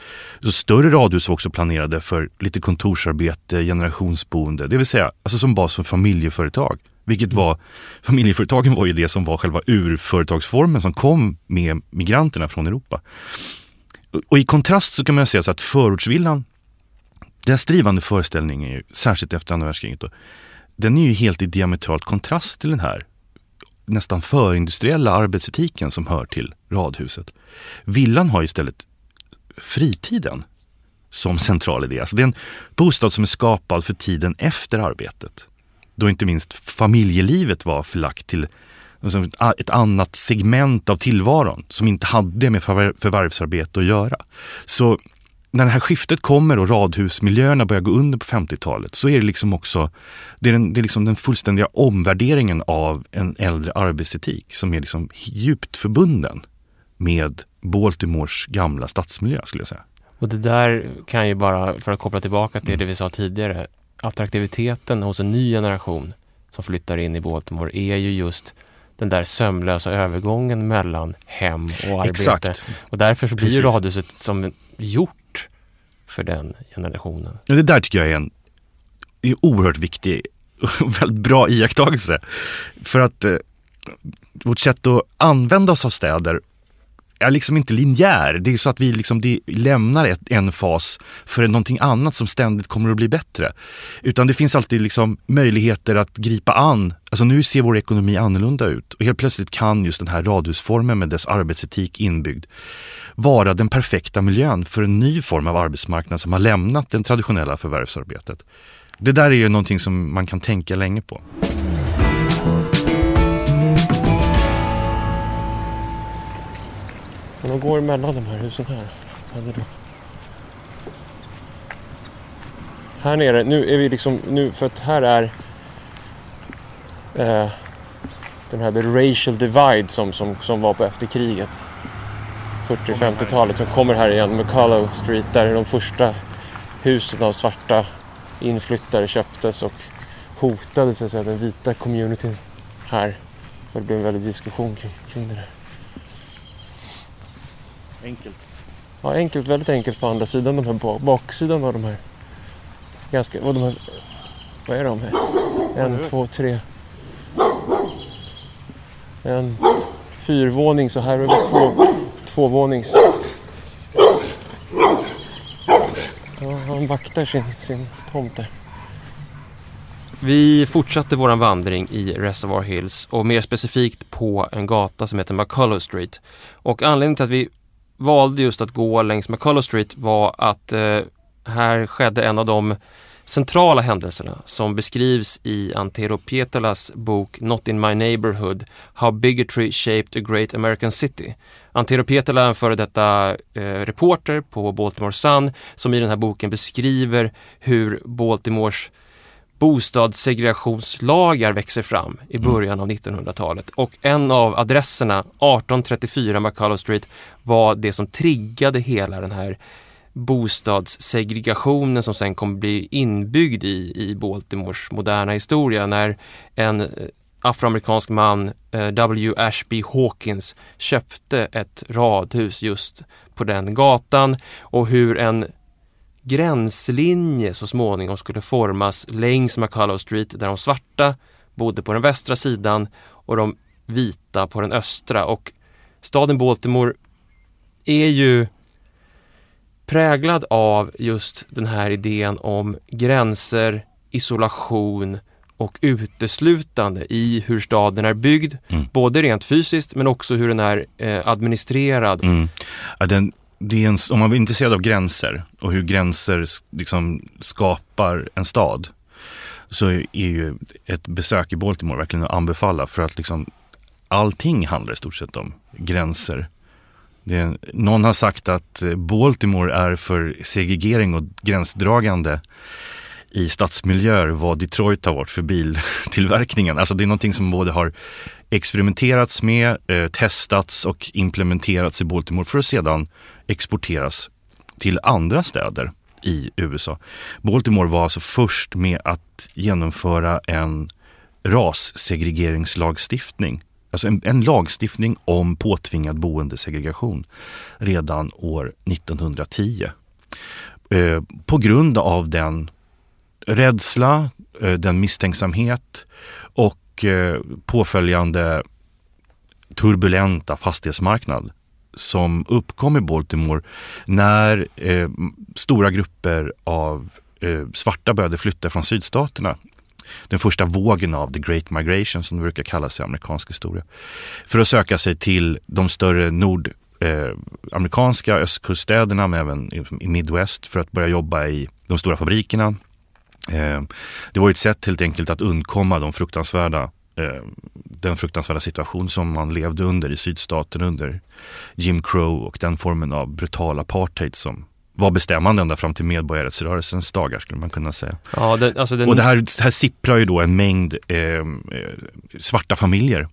Så större radhus var också planerade för lite kontorsarbete, generationsboende, det vill säga alltså som bas för familjeföretag. Vilket var, familjeföretagen var ju det som var själva urföretagsformen som kom med migranterna från Europa. Och i kontrast så kan man säga så att förortsvillan dess drivande föreställning, är ju, särskilt efter andra världskriget, då, den är ju helt i diametralt kontrast till den här nästan förindustriella arbetsetiken som hör till radhuset. Villan har istället fritiden som central idé. Alltså det är en bostad som är skapad för tiden efter arbetet. Då inte minst familjelivet var förlagt till liksom, ett annat segment av tillvaron som inte hade med förvärvsarbete att göra. Så när det här skiftet kommer och radhusmiljöerna börjar gå under på 50-talet så är det liksom också det är, den, det är liksom den fullständiga omvärderingen av en äldre arbetsetik som är liksom djupt förbunden med Baltimores gamla stadsmiljö skulle jag säga. Och det där kan ju bara, för att koppla tillbaka till mm. det vi sa tidigare, attraktiviteten hos en ny generation som flyttar in i Baltimore är ju just den där sömlösa övergången mellan hem och arbete. Exakt. Och därför så blir Precis. radhuset som gjort för den generationen. Ja, det där tycker jag är en är oerhört viktig och väldigt bra iakttagelse. För att eh, vårt sätt att använda oss av städer är liksom inte linjär. Det är så att vi liksom, det lämnar ett, en fas för någonting annat som ständigt kommer att bli bättre. Utan det finns alltid liksom möjligheter att gripa an. Alltså nu ser vår ekonomi annorlunda ut och helt plötsligt kan just den här radhusformen med dess arbetsetik inbyggd vara den perfekta miljön för en ny form av arbetsmarknad som har lämnat det traditionella förvärvsarbetet. Det där är ju någonting som man kan tänka länge på. Men de går mellan de här husen här. Här nere, nu är vi liksom, nu för att här är eh, den här the racial divide som, som, som var på efterkriget. 40-50-talet som kommer här igen, McCullough Street, där de första husen av svarta inflyttare köptes och hotade så att säga, den vita communityn här. Och det blev en väldig diskussion kring, kring det där. Enkelt. Ja, enkelt, väldigt enkelt på andra sidan, de här baksidan av de här ganska, vad de här, vad är de här? En, två, tre. En fyrvåning så här har vi två tvåvånings... Ja, han vaktar sin, sin tomt där. Vi fortsatte vår vandring i Reservoir Hills och mer specifikt på en gata som heter McCullough Street. Och anledningen till att vi valde just att gå längs McCullough Street var att eh, här skedde en av de centrala händelserna som beskrivs i Antero Pietalas bok Not in my neighborhood How bigotry shaped a great American city. Antero Pietala är en före detta eh, reporter på Baltimore Sun som i den här boken beskriver hur Baltimores bostadssegregationslagar växer fram i mm. början av 1900-talet och en av adresserna, 1834 McCullough Street, var det som triggade hela den här bostadssegregationen som sen kommer bli inbyggd i, i Baltimores moderna historia när en eh, afroamerikansk man, eh, W. Ashby Hawkins, köpte ett radhus just på den gatan och hur en gränslinje så småningom skulle formas längs McCullough Street där de svarta bodde på den västra sidan och de vita på den östra och staden Baltimore är ju präglad av just den här idén om gränser, isolation och uteslutande i hur staden är byggd. Mm. Både rent fysiskt men också hur den är eh, administrerad. Mm. Ja, den, det är en, om man är intresserad av gränser och hur gränser liksom skapar en stad så är ju ett besök i Baltimore verkligen att anbefalla för att liksom allting handlar i stort sett om gränser. Det, någon har sagt att eh, Baltimore är för segregering och gränsdragande i stadsmiljöer vad Detroit har varit för biltillverkningen. Alltså det är någonting som både har experimenterats med, eh, testats och implementerats i Baltimore för att sedan exporteras till andra städer i USA. Baltimore var alltså först med att genomföra en rassegregeringslagstiftning. Alltså en, en lagstiftning om påtvingad boendesegregation redan år 1910. Eh, på grund av den rädsla, eh, den misstänksamhet och eh, påföljande turbulenta fastighetsmarknad som uppkom i Baltimore när eh, stora grupper av eh, svarta började flytta från sydstaterna. Den första vågen av the great migration som det brukar kallas i amerikansk historia. För att söka sig till de större nordamerikanska eh, östkuststäderna men även i, i Midwest för att börja jobba i de stora fabrikerna. Eh, det var ett sätt helt enkelt att undkomma de fruktansvärda Eh, den fruktansvärda situation som man levde under i sydstaten under Jim Crow och den formen av brutal apartheid som var bestämmande ända fram till medborgarrättsrörelsens dagar skulle man kunna säga. Ja, det, alltså den... Och det här, det här sipprar ju då en mängd eh, eh svarta familjer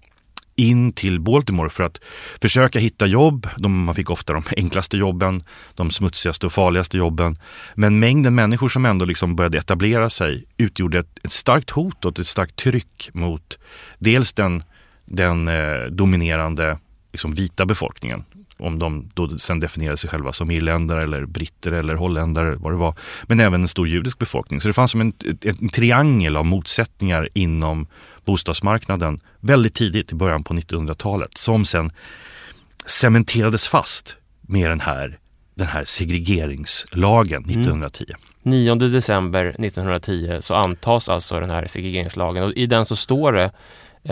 in till Baltimore för att försöka hitta jobb. De, man fick ofta de enklaste jobben, de smutsigaste och farligaste jobben. Men mängden människor som ändå liksom började etablera sig utgjorde ett, ett starkt hot och ett starkt tryck mot dels den, den eh, dominerande liksom, vita befolkningen om de då sen definierade sig själva som irländare eller britter eller holländare, vad det var. Men även en stor judisk befolkning. Så det fanns som en, en triangel av motsättningar inom bostadsmarknaden väldigt tidigt i början på 1900-talet som sen cementerades fast med den här, den här segregeringslagen 1910. Mm. 9 december 1910 så antas alltså den här segregeringslagen och i den så står det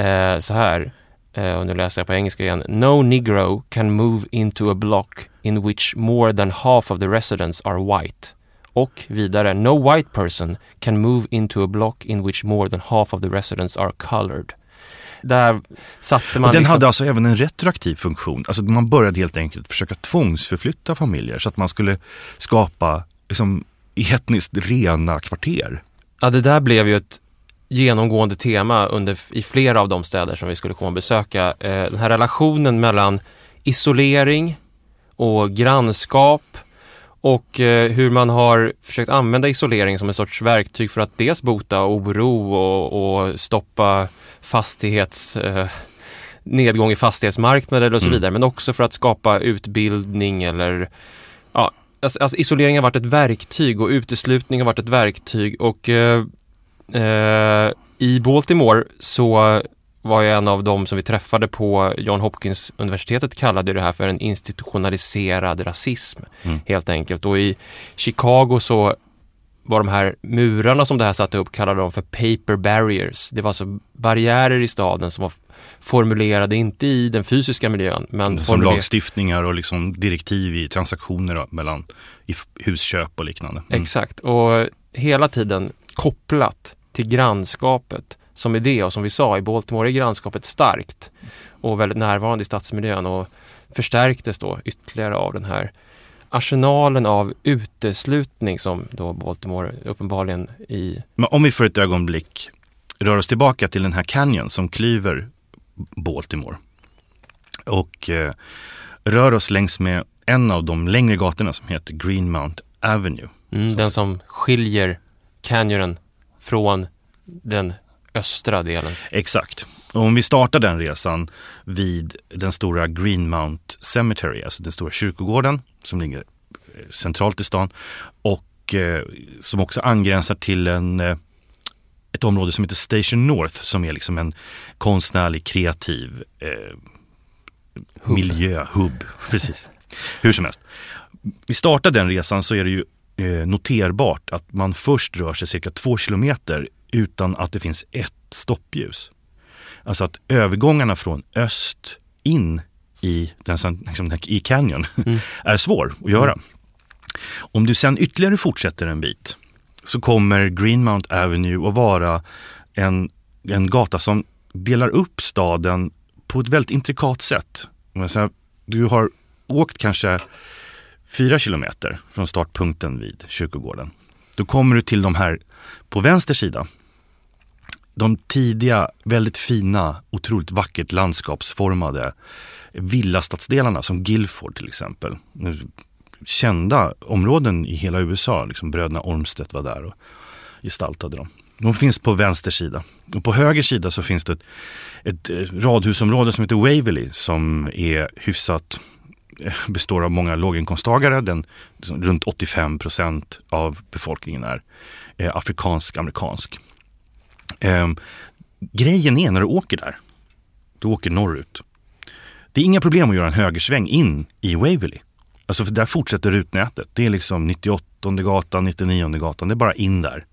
eh, så här, eh, och nu läser jag på engelska igen. No negro can move into a block in which more than half of the residents are white. Och vidare, no white person can move into a block in which more than half of the residents are colored. Där satte man... Och den liksom... hade alltså även en retroaktiv funktion. Alltså man började helt enkelt försöka tvångsförflytta familjer så att man skulle skapa liksom, etniskt rena kvarter. Ja, det där blev ju ett genomgående tema under, i flera av de städer som vi skulle komma och besöka. Eh, den här relationen mellan isolering och grannskap och eh, hur man har försökt använda isolering som en sorts verktyg för att dels bota oro och, och stoppa fastighets eh, nedgång i fastighetsmarknader och så mm. vidare, men också för att skapa utbildning eller ja, alltså, alltså, isolering har varit ett verktyg och uteslutning har varit ett verktyg och eh, eh, i Baltimore så var jag en av dem som vi träffade på John Hopkins universitetet kallade det här för en institutionaliserad rasism mm. helt enkelt. Och i Chicago så var de här murarna som det här satte upp kallade de för paper barriers. Det var alltså barriärer i staden som var formulerade inte i den fysiska miljön. Men som lagstiftningar och liksom direktiv i transaktioner mellan i husköp och liknande. Mm. Exakt och hela tiden kopplat till grannskapet som idé och som vi sa i Baltimore är grannskapet starkt och väldigt närvarande i stadsmiljön och förstärktes då ytterligare av den här arsenalen av uteslutning som då Baltimore uppenbarligen i... Men om vi för ett ögonblick rör oss tillbaka till den här canyon som klyver Baltimore och eh, rör oss längs med en av de längre gatorna som heter Greenmount Avenue. Mm, den som skiljer canyonen från den östra delen. Exakt. Och om vi startar den resan vid den stora Greenmount Cemetery, alltså den stora kyrkogården som ligger eh, centralt i stan och eh, som också angränsar till en, eh, ett område som heter Station North som är liksom en konstnärlig, kreativ eh, Hubb. miljö, hubb. Precis. Hur som helst. Vi startar den resan så är det ju eh, noterbart att man först rör sig cirka två kilometer utan att det finns ett stoppljus. Alltså att övergångarna från öst in i, den, liksom, i canyon Mm. är svår att göra. Om du sen ytterligare fortsätter en bit så kommer Greenmount Avenue att vara en, en gata som delar upp staden på ett väldigt intrikat sätt. Du har åkt kanske fyra kilometer från startpunkten vid kyrkogården. Då kommer du till de här på vänster sida. De tidiga, väldigt fina, otroligt vackert landskapsformade villastadsdelarna som Guilford till exempel. Kända områden i hela USA, liksom bröderna Ormstedt var där och gestaltade dem. De finns på vänster sida. Och på höger sida så finns det ett, ett radhusområde som heter Waverly som är hyfsat eh, består av många låginkomsttagare. Den, liksom, runt 85 procent av befolkningen är eh, afrikansk-amerikansk. Eh, grejen är när du åker där, du åker norrut. Det är inga problem att göra en högersväng in i Waverly. Alltså för där fortsätter rutnätet. Det är liksom 98 gatan, 99 gatan. Det är bara in där.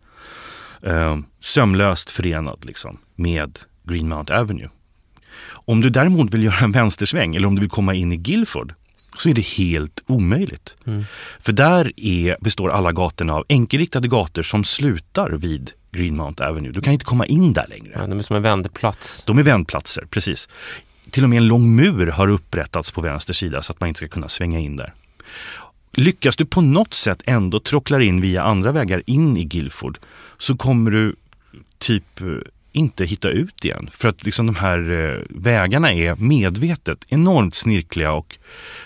Eh, sömlöst förenad liksom med Greenmount Avenue. Om du däremot vill göra en vänstersväng eller om du vill komma in i Guilford så är det helt omöjligt. Mm. För där är, består alla gatorna av enkelriktade gator som slutar vid Greenmount Avenue. Du kan inte komma in där längre. Ja, de är som en vändplats. De är vändplatser, precis. Till och med en lång mur har upprättats på vänster sida så att man inte ska kunna svänga in där. Lyckas du på något sätt ändå trockla in via andra vägar in i Guilford så kommer du typ eh, inte hitta ut igen. För att liksom de här eh, vägarna är medvetet enormt snirkliga och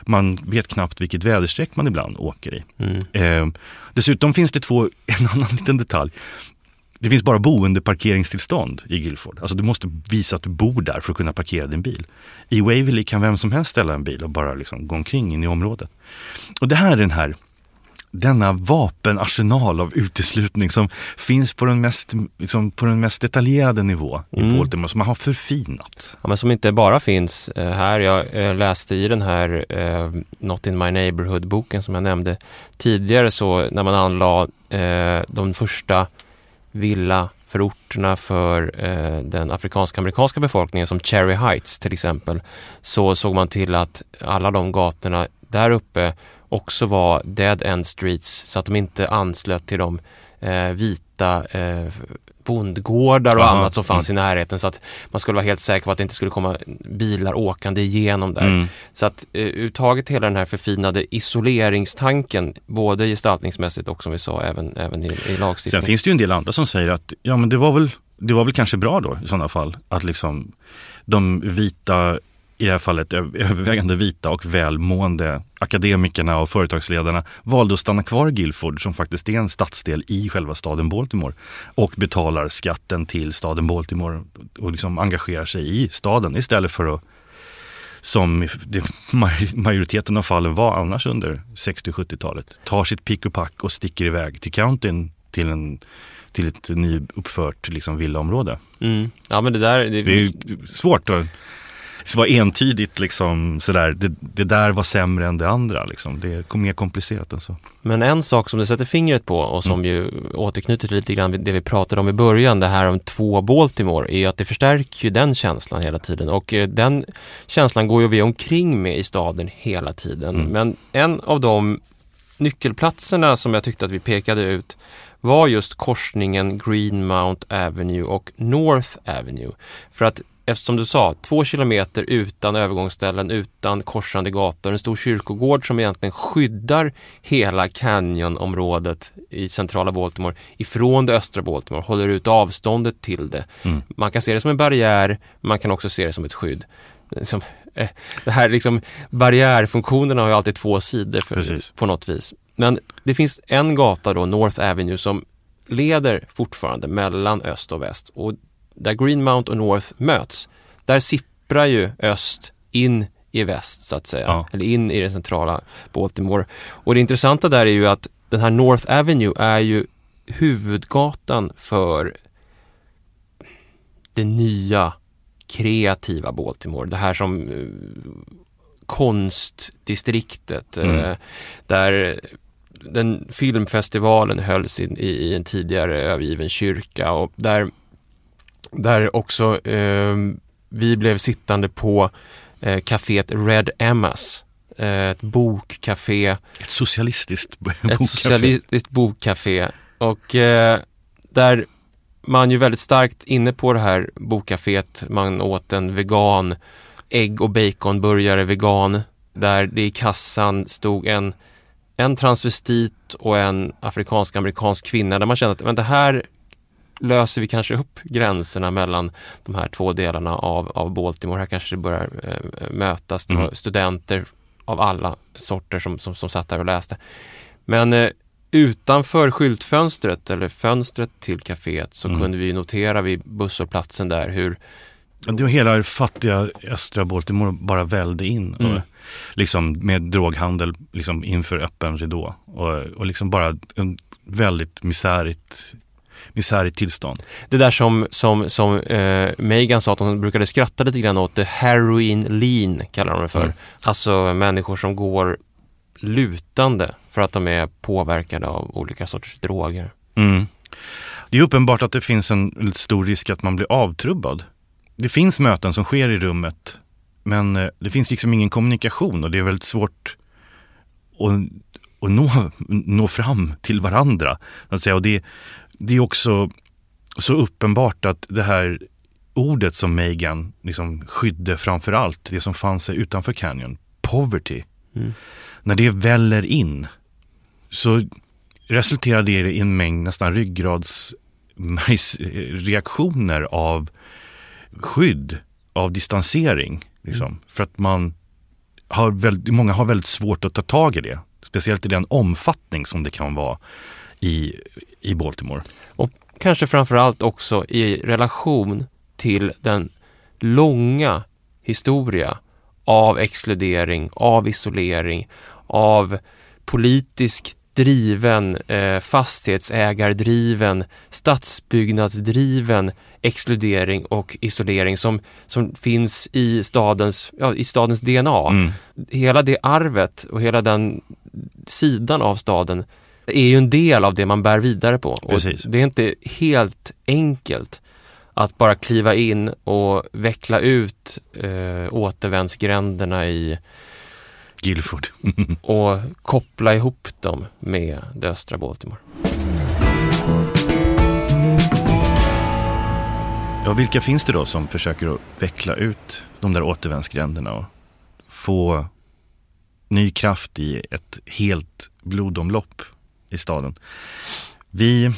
man vet knappt vilket väderstreck man ibland åker i. Mm. Eh, dessutom finns det två, en annan liten detalj. Det finns bara boendeparkeringstillstånd i Guilford. Alltså du måste visa att du bor där för att kunna parkera din bil. I Waverly kan vem som helst ställa en bil och bara liksom gå omkring in i området. Och det här är den här denna vapenarsenal av uteslutning som finns på den mest, liksom, på den mest detaljerade nivå i Mm. Baltimore, som man har förfinat. Ja, men som inte bara finns eh, här. Jag läste i den här eh, Not in my neighborhood-boken som jag nämnde tidigare så när man anlade eh, de första villaförorterna för eh, den afrikansk-amerikanska befolkningen som Cherry Heights till exempel så såg man till att alla de gatorna där uppe också var dead end streets så att de inte anslöt till de eh, vita eh, bondgårdar och Aha, annat som fanns i närheten så att man skulle vara helt säker på att det inte skulle komma bilar åkande igenom där. Mm. Så att eh, uttaget hela den här förfinade isoleringstanken både gestaltningsmässigt och som vi sa även, även i, i Sen lagstiftning. finns det ju en del andra som säger att ja, men det, var väl, det var väl kanske bra då i sådana fall att liksom de vita, i det här fallet övervägande vita och välmående akademikerna och företagsledarna valde att stanna kvar i Guilford som faktiskt är en stadsdel i själva staden Baltimore och betalar skatten till staden Baltimore och liksom engagerar sig i staden istället för att som majoriteten av fallen var annars under 60 och 70-talet. Tar sitt pick och pack och sticker iväg till countyn till, en, till ett nyuppfört liksom, villaområde. Mm. Ja men det där, det, Det är svårt att vara entydigt liksom sådär, det, det där var sämre än det andra liksom. Det är mer komplicerat än så. Men en sak som du sätter fingret på och som ju återknyter till lite grann det vi pratade om i början, det här om två Baltimore, är ju att det förstärker ju den känslan hela tiden och eh, den känslan går ju vi omkring med i staden hela tiden. Mm. Men en av de nyckelplatserna som jag tyckte att vi pekade ut var just korsningen Greenmount Avenue och North Avenue. För att eftersom du sa, två kilometer utan övergångsställen, utan korsande gator, en stor kyrkogård som egentligen skyddar hela Canyonområdet i centrala Baltimore ifrån det östra Baltimore, håller ut avståndet till det. Mm. Man kan se det som en barriär, man kan också se det som ett skydd. Som, eh, det här liksom, barriärfunktionerna har ju alltid två sidor för, på något vis. Men det finns en gata då, North Avenue, som leder fortfarande mellan öst och väst och där Greenmount och North möts, där sipprar ju öst in i väst så att säga, ja. eller in i det centrala Baltimore. Och det intressanta där är ju att den här North Avenue är ju huvudgatan för det nya kreativa Baltimore. Det här som uh, konstdistriktet uh, mm. där den filmfestivalen hölls i, i, en tidigare övergiven kyrka och där där också eh, vi blev sittande på eh, kaféet Red Emmas. Eh, ett bokcafé. Ett socialistiskt bokcafé. Ett socialistiskt bokcafé. Och eh, där man ju väldigt starkt inne på det här bokcaféet. Man åt en vegan ägg och baconburgare vegan. Där det i kassan stod en, en transvestit och en afrikansk-amerikansk kvinna. Där man kände att men det här löser vi kanske upp gränserna mellan de här två delarna av, av Baltimore. Här kanske det börjar eh, mötas. Det var mm. studenter av alla sorter som, som, som satt där och läste. Men eh, utanför skyltfönstret eller fönstret till kaféet så mm. kunde vi notera vid busshållplatsen där hur det var hela fattiga östra Baltimore bara välde in. Mm. Och, liksom med droghandel liksom inför öppen ridå. Och, och liksom bara en väldigt misärigt misärigt tillstånd. Det där som, som, som eh, Megan sa att hon brukade skratta lite grann åt, det heroin lean kallar de det för. Mm. Alltså människor som går lutande för att de är påverkade av olika sorters droger. Mm. Det är uppenbart att det finns en stor risk att man blir avtrubbad. Det finns möten som sker i rummet men eh, det finns liksom ingen kommunikation och det är väldigt svårt att, att nå, nå fram till varandra. Att säga. Och det, det är också så uppenbart att det här ordet som Megan liksom skydde framför allt, det som fanns utanför Canyon, poverty. Mm. När det väller in så resulterar det i en mängd nästan ryggradsreaktioner av skydd, av distansering. Liksom. Mm. För att man har väldigt, många har väldigt svårt att ta tag i det. Speciellt i den omfattning som det kan vara i, i Baltimore. Och kanske framförallt också i relation till den långa historia av exkludering, av isolering, av politisk driven, eh, fastighetsägardriven, stadsbyggnadsdriven exkludering och isolering som, som finns i stadens, ja, i stadens DNA. Mm. Hela det arvet och hela den sidan av staden är ju en del av det man bär vidare på. Och det är inte helt enkelt att bara kliva in och veckla ut eh, återvändsgränderna i Guilford och koppla ihop dem med det östra Baltimore. Ja, vilka finns det då som försöker att veckla ut de där återvändsgränderna och få ny kraft i ett helt blodomlopp i staden. Vi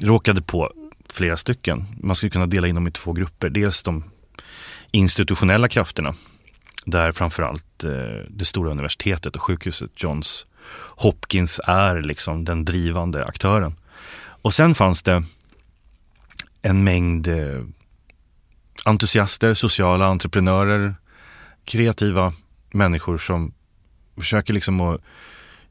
råkade på flera stycken. Man skulle kunna dela in dem i två grupper. Dels de institutionella krafterna där framförallt eh, det stora universitetet och sjukhuset Johns Hopkins är liksom den drivande aktören. Och sen fanns det en mängd eh, entusiaster, sociala entreprenörer, kreativa människor som försöker liksom att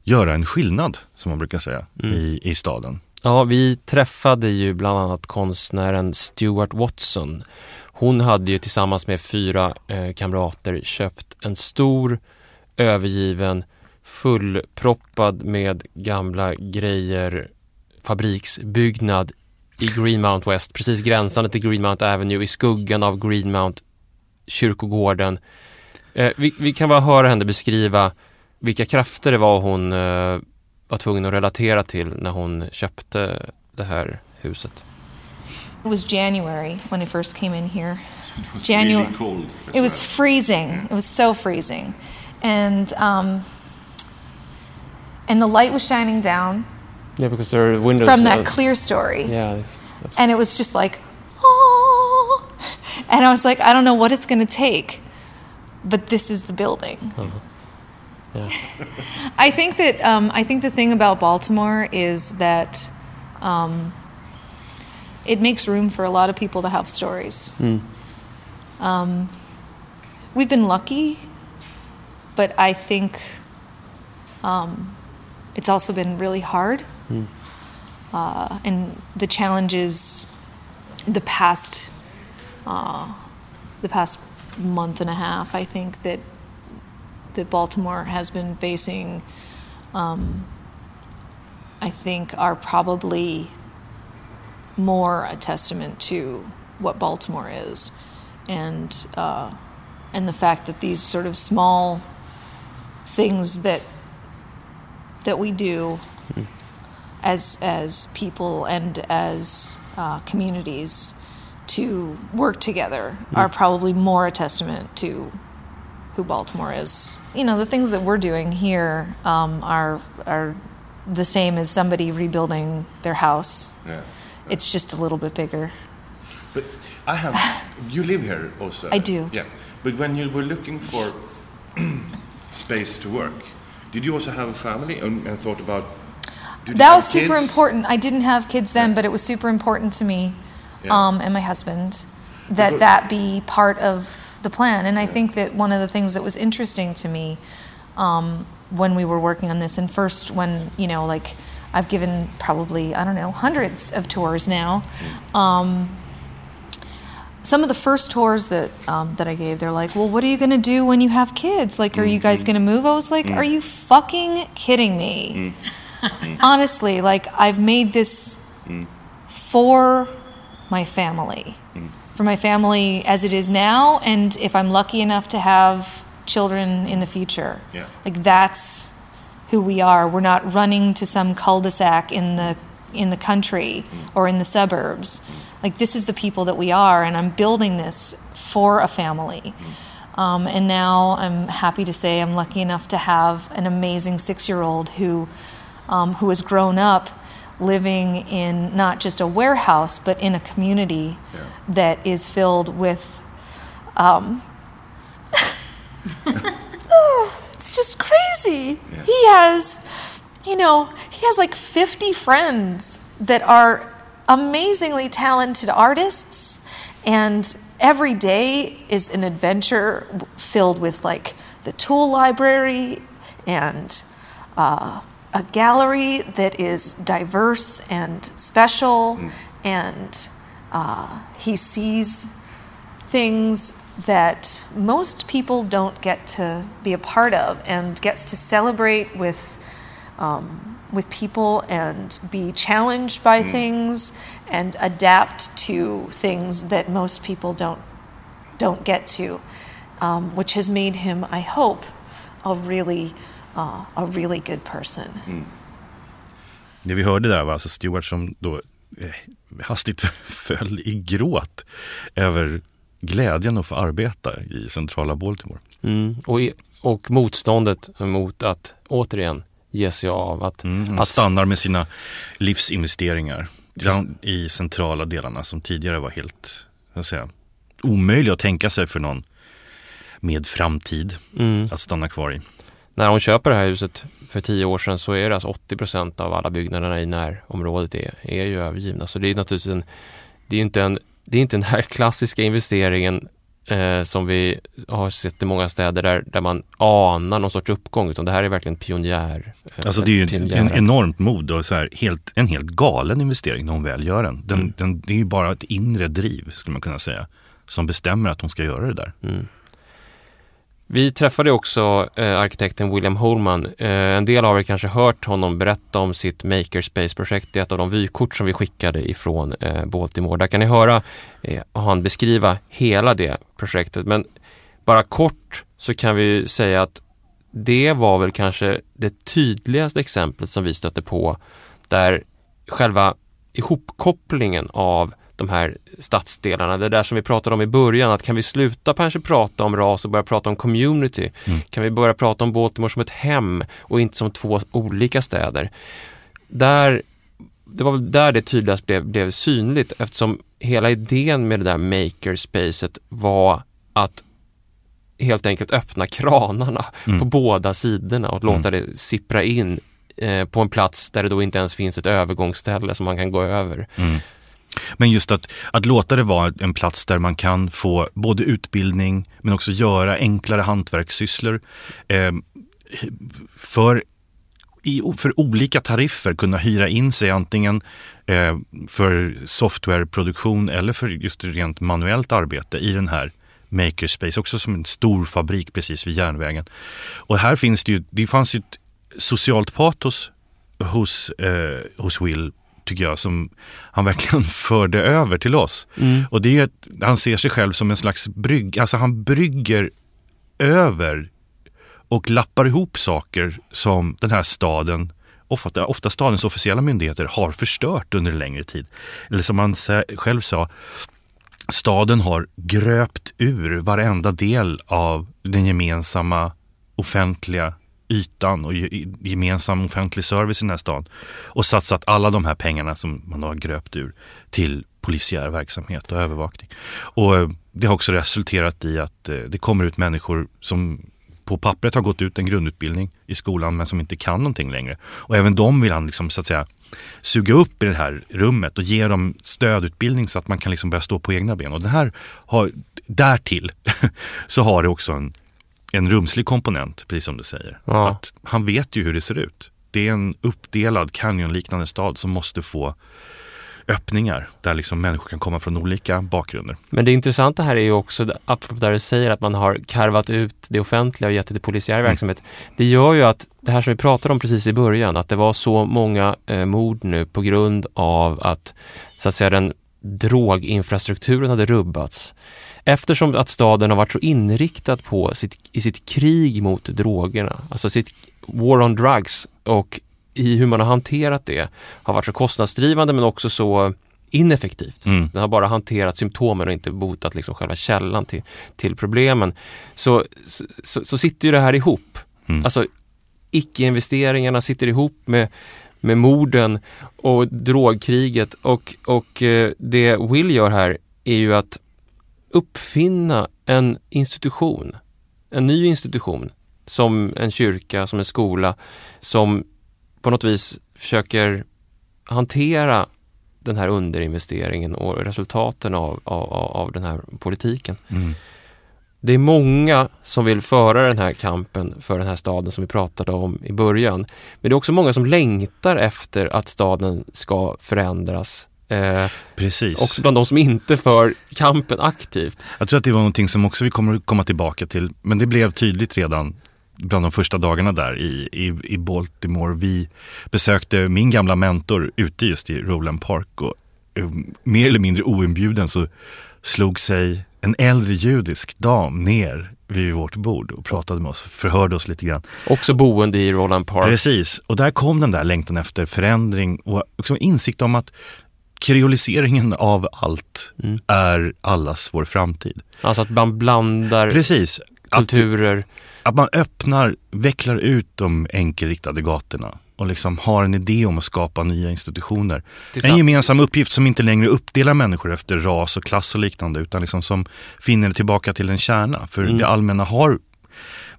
göra en skillnad, som man brukar säga, mm. i, i staden. Ja, vi träffade ju bland annat konstnären Stuart Watson. Hon hade ju tillsammans med fyra eh, kamrater köpt en stor övergiven fullproppad med gamla grejer fabriksbyggnad i Greenmount West, precis gränsande till Greenmount Avenue i skuggan av Greenmount kyrkogården. Eh, vi, vi, kan bara höra henne beskriva vilka krafter det var hon eh, var tvungen att relatera till när hon köpte det här huset. It was January when I first came in here. It was January- really cold. It was freezing. It was so freezing, and um, and the light was shining down Yeah, because there are windows. from that clear story, Yeah, it's, and it was just like, oh, and I was like, I don't know what it's going to take, but this is the building. Yeah. I think that um, I think the thing about Baltimore is that um, it makes room for a lot of people to have stories. Um, we've been lucky, but I think um, it's also been really hard, uh, and the challenges the past uh, the past month and a half. I think that that Baltimore has been facing, um, I think, are probably more a testament to what Baltimore is, and uh, and the fact that these sort of small things that that we do as as people and as uh, communities to work together are probably more a testament to who Baltimore is. You know, the things that we're doing here um, are are the same as somebody rebuilding their house. Yeah. It's just a little bit bigger. But I have. You live here also. I do. Yeah. But when you were looking for space to work, did you also have a family and, and thought about? That was super kids? important. I didn't have kids then, Yeah. but it was super important to me um, and my husband that Because- that be part of the plan. And I think that one of the things that was interesting to me um, when we were working on this, and first when you know, like I've given probably I don't know hundreds of tours now. Um, some of the first tours that um, that I gave, they're like, "Well, what are you going to do when you have kids? Like, are you guys going to move?" I was like, "Are you fucking kidding me?" Honestly, like I've made this for my family, for my family as it is now, and if I'm lucky enough to have children in the future, Yeah. like that's who we are. We're not running to some cul-de-sac in the in the country or in the suburbs. Like this is the people that we are, and I'm building this for a family. Um, and now I'm happy to say I'm lucky enough to have an amazing six-year-old who um, who has grown up living in not just a warehouse but in a community that is filled with it's just crazy. Yeah. He has, you know, he has like 50 friends that are amazingly talented artists, and every day is an adventure filled with like the tool library and uh, a gallery that is diverse and special, and uh, he sees things that most people don't get to be a part of and gets to celebrate with um, with people and be challenged by things and adapt to things that most people don't don't get to um, which has made him I hope a really uh, a really good person Det vi hörde där var alltså Stewart som då eh, hastigt föll i gråt över glädjen att få arbeta i centrala Baltimore. Mm. Och, i, och motståndet mot att återigen ge sig av. Att, Mm, han att stannar med sina livsinvesteringar i centrala delarna som tidigare var helt jag säga, omöjliga att tänka sig för någon med framtid mm, att stanna kvar i. när hon köper det här huset för tio år sedan så är det alltså 80% av alla byggnaderna i närområdet är, är ju övergivna. Så det är naturligtvis en, det är inte en, det är inte den här klassiska investeringen eh, som vi har sett i många städer där, där man anar någon sorts uppgång utan det här är verkligen pionjär. eh, Alltså det är ju pionjärer. en enormt mod och så här, helt, en helt galen investering när hon väl gör den. den, Mm. den det är ju bara ett inre driv skulle man kunna säga som bestämmer att hon ska göra det där. Mm. Vi träffade också eh, arkitekten William Holman. Eh, en del av er kanske hört honom berätta om sitt Makerspace-projekt. Det är ett av de vykort som vi skickade ifrån eh, Baltimore. Där kan ni höra eh, han beskriva hela det projektet. Men bara kort så kan vi säga att det var väl kanske det tydligaste exemplet som vi stötte på där själva ihopkopplingen av de här stadsdelarna. Det där som vi pratade om i början, att kan vi sluta kanske prata om ras och börja prata om community? Mm. Kan vi börja prata om Baltimore som ett hem och inte som två olika städer? Där, det var väl där det tydligast blev, blev synligt eftersom hela idén med det där makerspacet var att helt enkelt öppna kranarna Mm. på båda sidorna och låta det sippra in eh, på en plats där det då inte ens finns ett övergångsställe som man kan gå över. Mm. Men just att, att låta det vara en plats där man kan få både utbildning men också göra enklare hantverkssysslor. Eh, för, i, för olika tariffer kunna hyra in sig antingen eh, för softwareproduktion eller för just rent manuellt arbete i den här Makerspace, också som en stor fabrik precis vid järnvägen. Och här finns det ju, det fanns ju ett socialt patos hos, eh, hos Will tycker jag, som han verkligen förde över till oss. Och det är att han ser sig själv som en slags brygg, alltså han brygger över och lappar ihop saker som den här staden, ofta, ofta stadens officiella myndigheter, har förstört under en längre tid. Eller som han själv sa, staden har gröpt ur varenda del av den gemensamma offentliga ytan och gemensam offentlig service i den här stan och satsat alla de här pengarna som man har gröpt ur till polisiär verksamhet och övervakning. Och eh, det har också resulterat i att eh, det kommer ut människor som på pappret har gått ut en grundutbildning i skolan men som inte kan någonting längre. Och även de vill han liksom så att säga suga upp i det här rummet och ge dem stödutbildning så att man kan liksom börja stå på egna ben. Och det här har, därtill så har det också en, en rumslig komponent, precis som du säger. Ja. Att han vet ju hur det ser ut. Det är en uppdelad canyonliknande stad som måste få öppningar där liksom människor kan komma från olika bakgrunder. Men det intressanta här är ju också, apropå där du säger att man har karvat ut det offentliga och gett det till polisiär Mm. verksamhet. Det gör ju att det här som vi pratade om precis i början, att det var så många eh, mord nu på grund av att så att säga den droginfrastrukturen hade rubbats. Eftersom att staden har varit så inriktad på sitt, i sitt krig mot drogerna, alltså sitt war on drugs och i hur man har hanterat det har varit så kostnadsdrivande men också så ineffektivt. Mm. Den har bara hanterat symptomen och inte botat liksom själva källan till, till problemen. Så, så, så sitter ju det här ihop. Mm. Alltså icke-investeringarna sitter ihop med, med morden och drogkriget och, och eh, det Will gör här är ju att uppfinna en institution, en ny institution som en kyrka, som en skola som på något vis försöker hantera den här underinvesteringen och resultaten av, av, av den här politiken. Mm. Det är många som vill föra den här kampen för den här staden som vi pratade om i början. Men det är också många som längtar efter att staden ska förändras. Eh, Precis. också bland de som inte för kampen aktivt. Jag tror att det var någonting som också vi kommer att komma tillbaka till. Men det blev tydligt redan bland de första dagarna där i, i, i Baltimore. Vi besökte min gamla mentor ute just i Roland Park och eh, mer eller mindre oinbjuden så slog sig en äldre judisk dam ner vid vårt bord och pratade med oss, förhörde oss lite grann. Också boende i Roland Park. Precis, och där kom den där längtan efter förändring och också insikt om att kreoliseringen av allt Mm. är allas vår framtid. Alltså att man blandar Precis. Att, kulturer. att man öppnar, vecklar ut de enkelriktade gatorna och liksom har en idé om att skapa nya institutioner. En gemensam uppgift som inte längre uppdelar människor efter ras och klass och liknande utan liksom som finner tillbaka till en kärna. För Mm. det allmänna har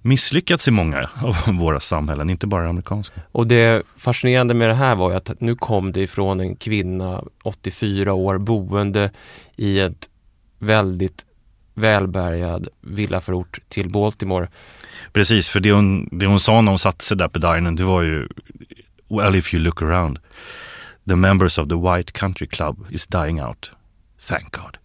misslyckats i många av våra samhällen, inte bara amerikanska. Och det fascinerande med det här var ju att nu kom det ifrån en kvinna, 84 år, boende i ett väldigt välbärgad villaförort till Baltimore. Precis, för det hon, det hon sa när hon satte sig där på dinern, det var ju Well if you look around, the members of the White Country Club is dying out. Thank God.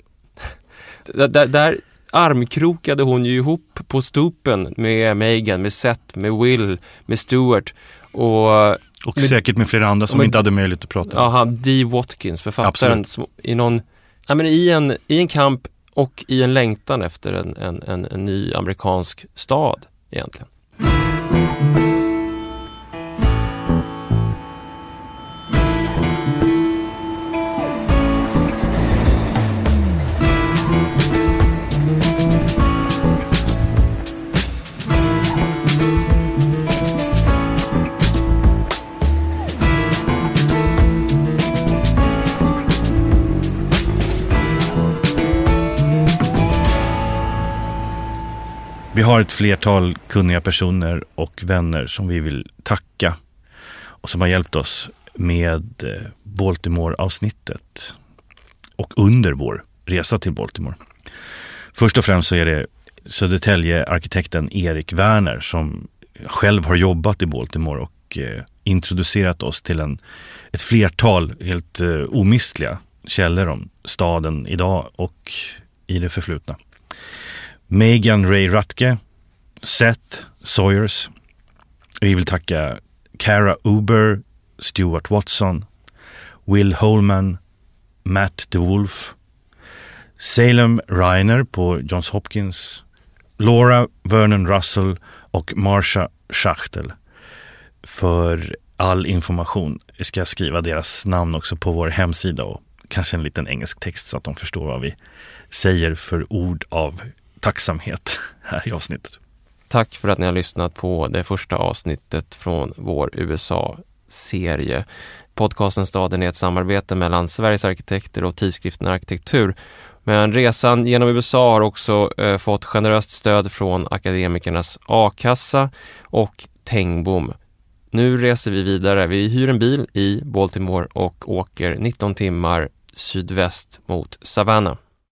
Där, där armkrokade hon ju ihop på stupen med Megan, med Seth, med Will, med Stuart och Och Men- säkert med flera andra som vi inte hade möjlighet att prata med. ja, han D. Watkins, författaren, som, i någon, ja, men i, en, i en kamp och i en längtan efter en, en, en, en ny amerikansk stad egentligen. Vi har ett flertal kunniga personer och vänner som vi vill tacka och som har hjälpt oss med eh, Baltimore-avsnittet och under vår resa till Baltimore. Först och främst så är det Södertälje-arkitekten Erik Werner som själv har jobbat i Baltimore och eh, introducerat oss till en, ett flertal helt eh, omistliga källor om staden idag och i det förflutna. Megan Ray Rutke, Seth Sawyers. Vi vill tacka Cara Uber, Stuart Watson, Will Holman, Matt DeWolf, Salem Reiner på Johns Hopkins, Laura Vernon Russell och Marsha Schachtel för all information. Jag ska skriva deras namn också på vår hemsida och kanske en liten engelsk text så att de förstår vad vi säger för ord av tacksamhet här i avsnittet. Tack för att ni har lyssnat på det första avsnittet från vår USA-serie. Podcasten Staden är ett samarbete mellan Sveriges arkitekter och tidskriften Arkitektur. Men resan genom USA har också eh, fått generöst stöd från akademikernas a-kassa och Tengbom. Nu reser vi vidare. Vi hyr en bil i Baltimore och åker 19 timmar sydväst mot Savannah.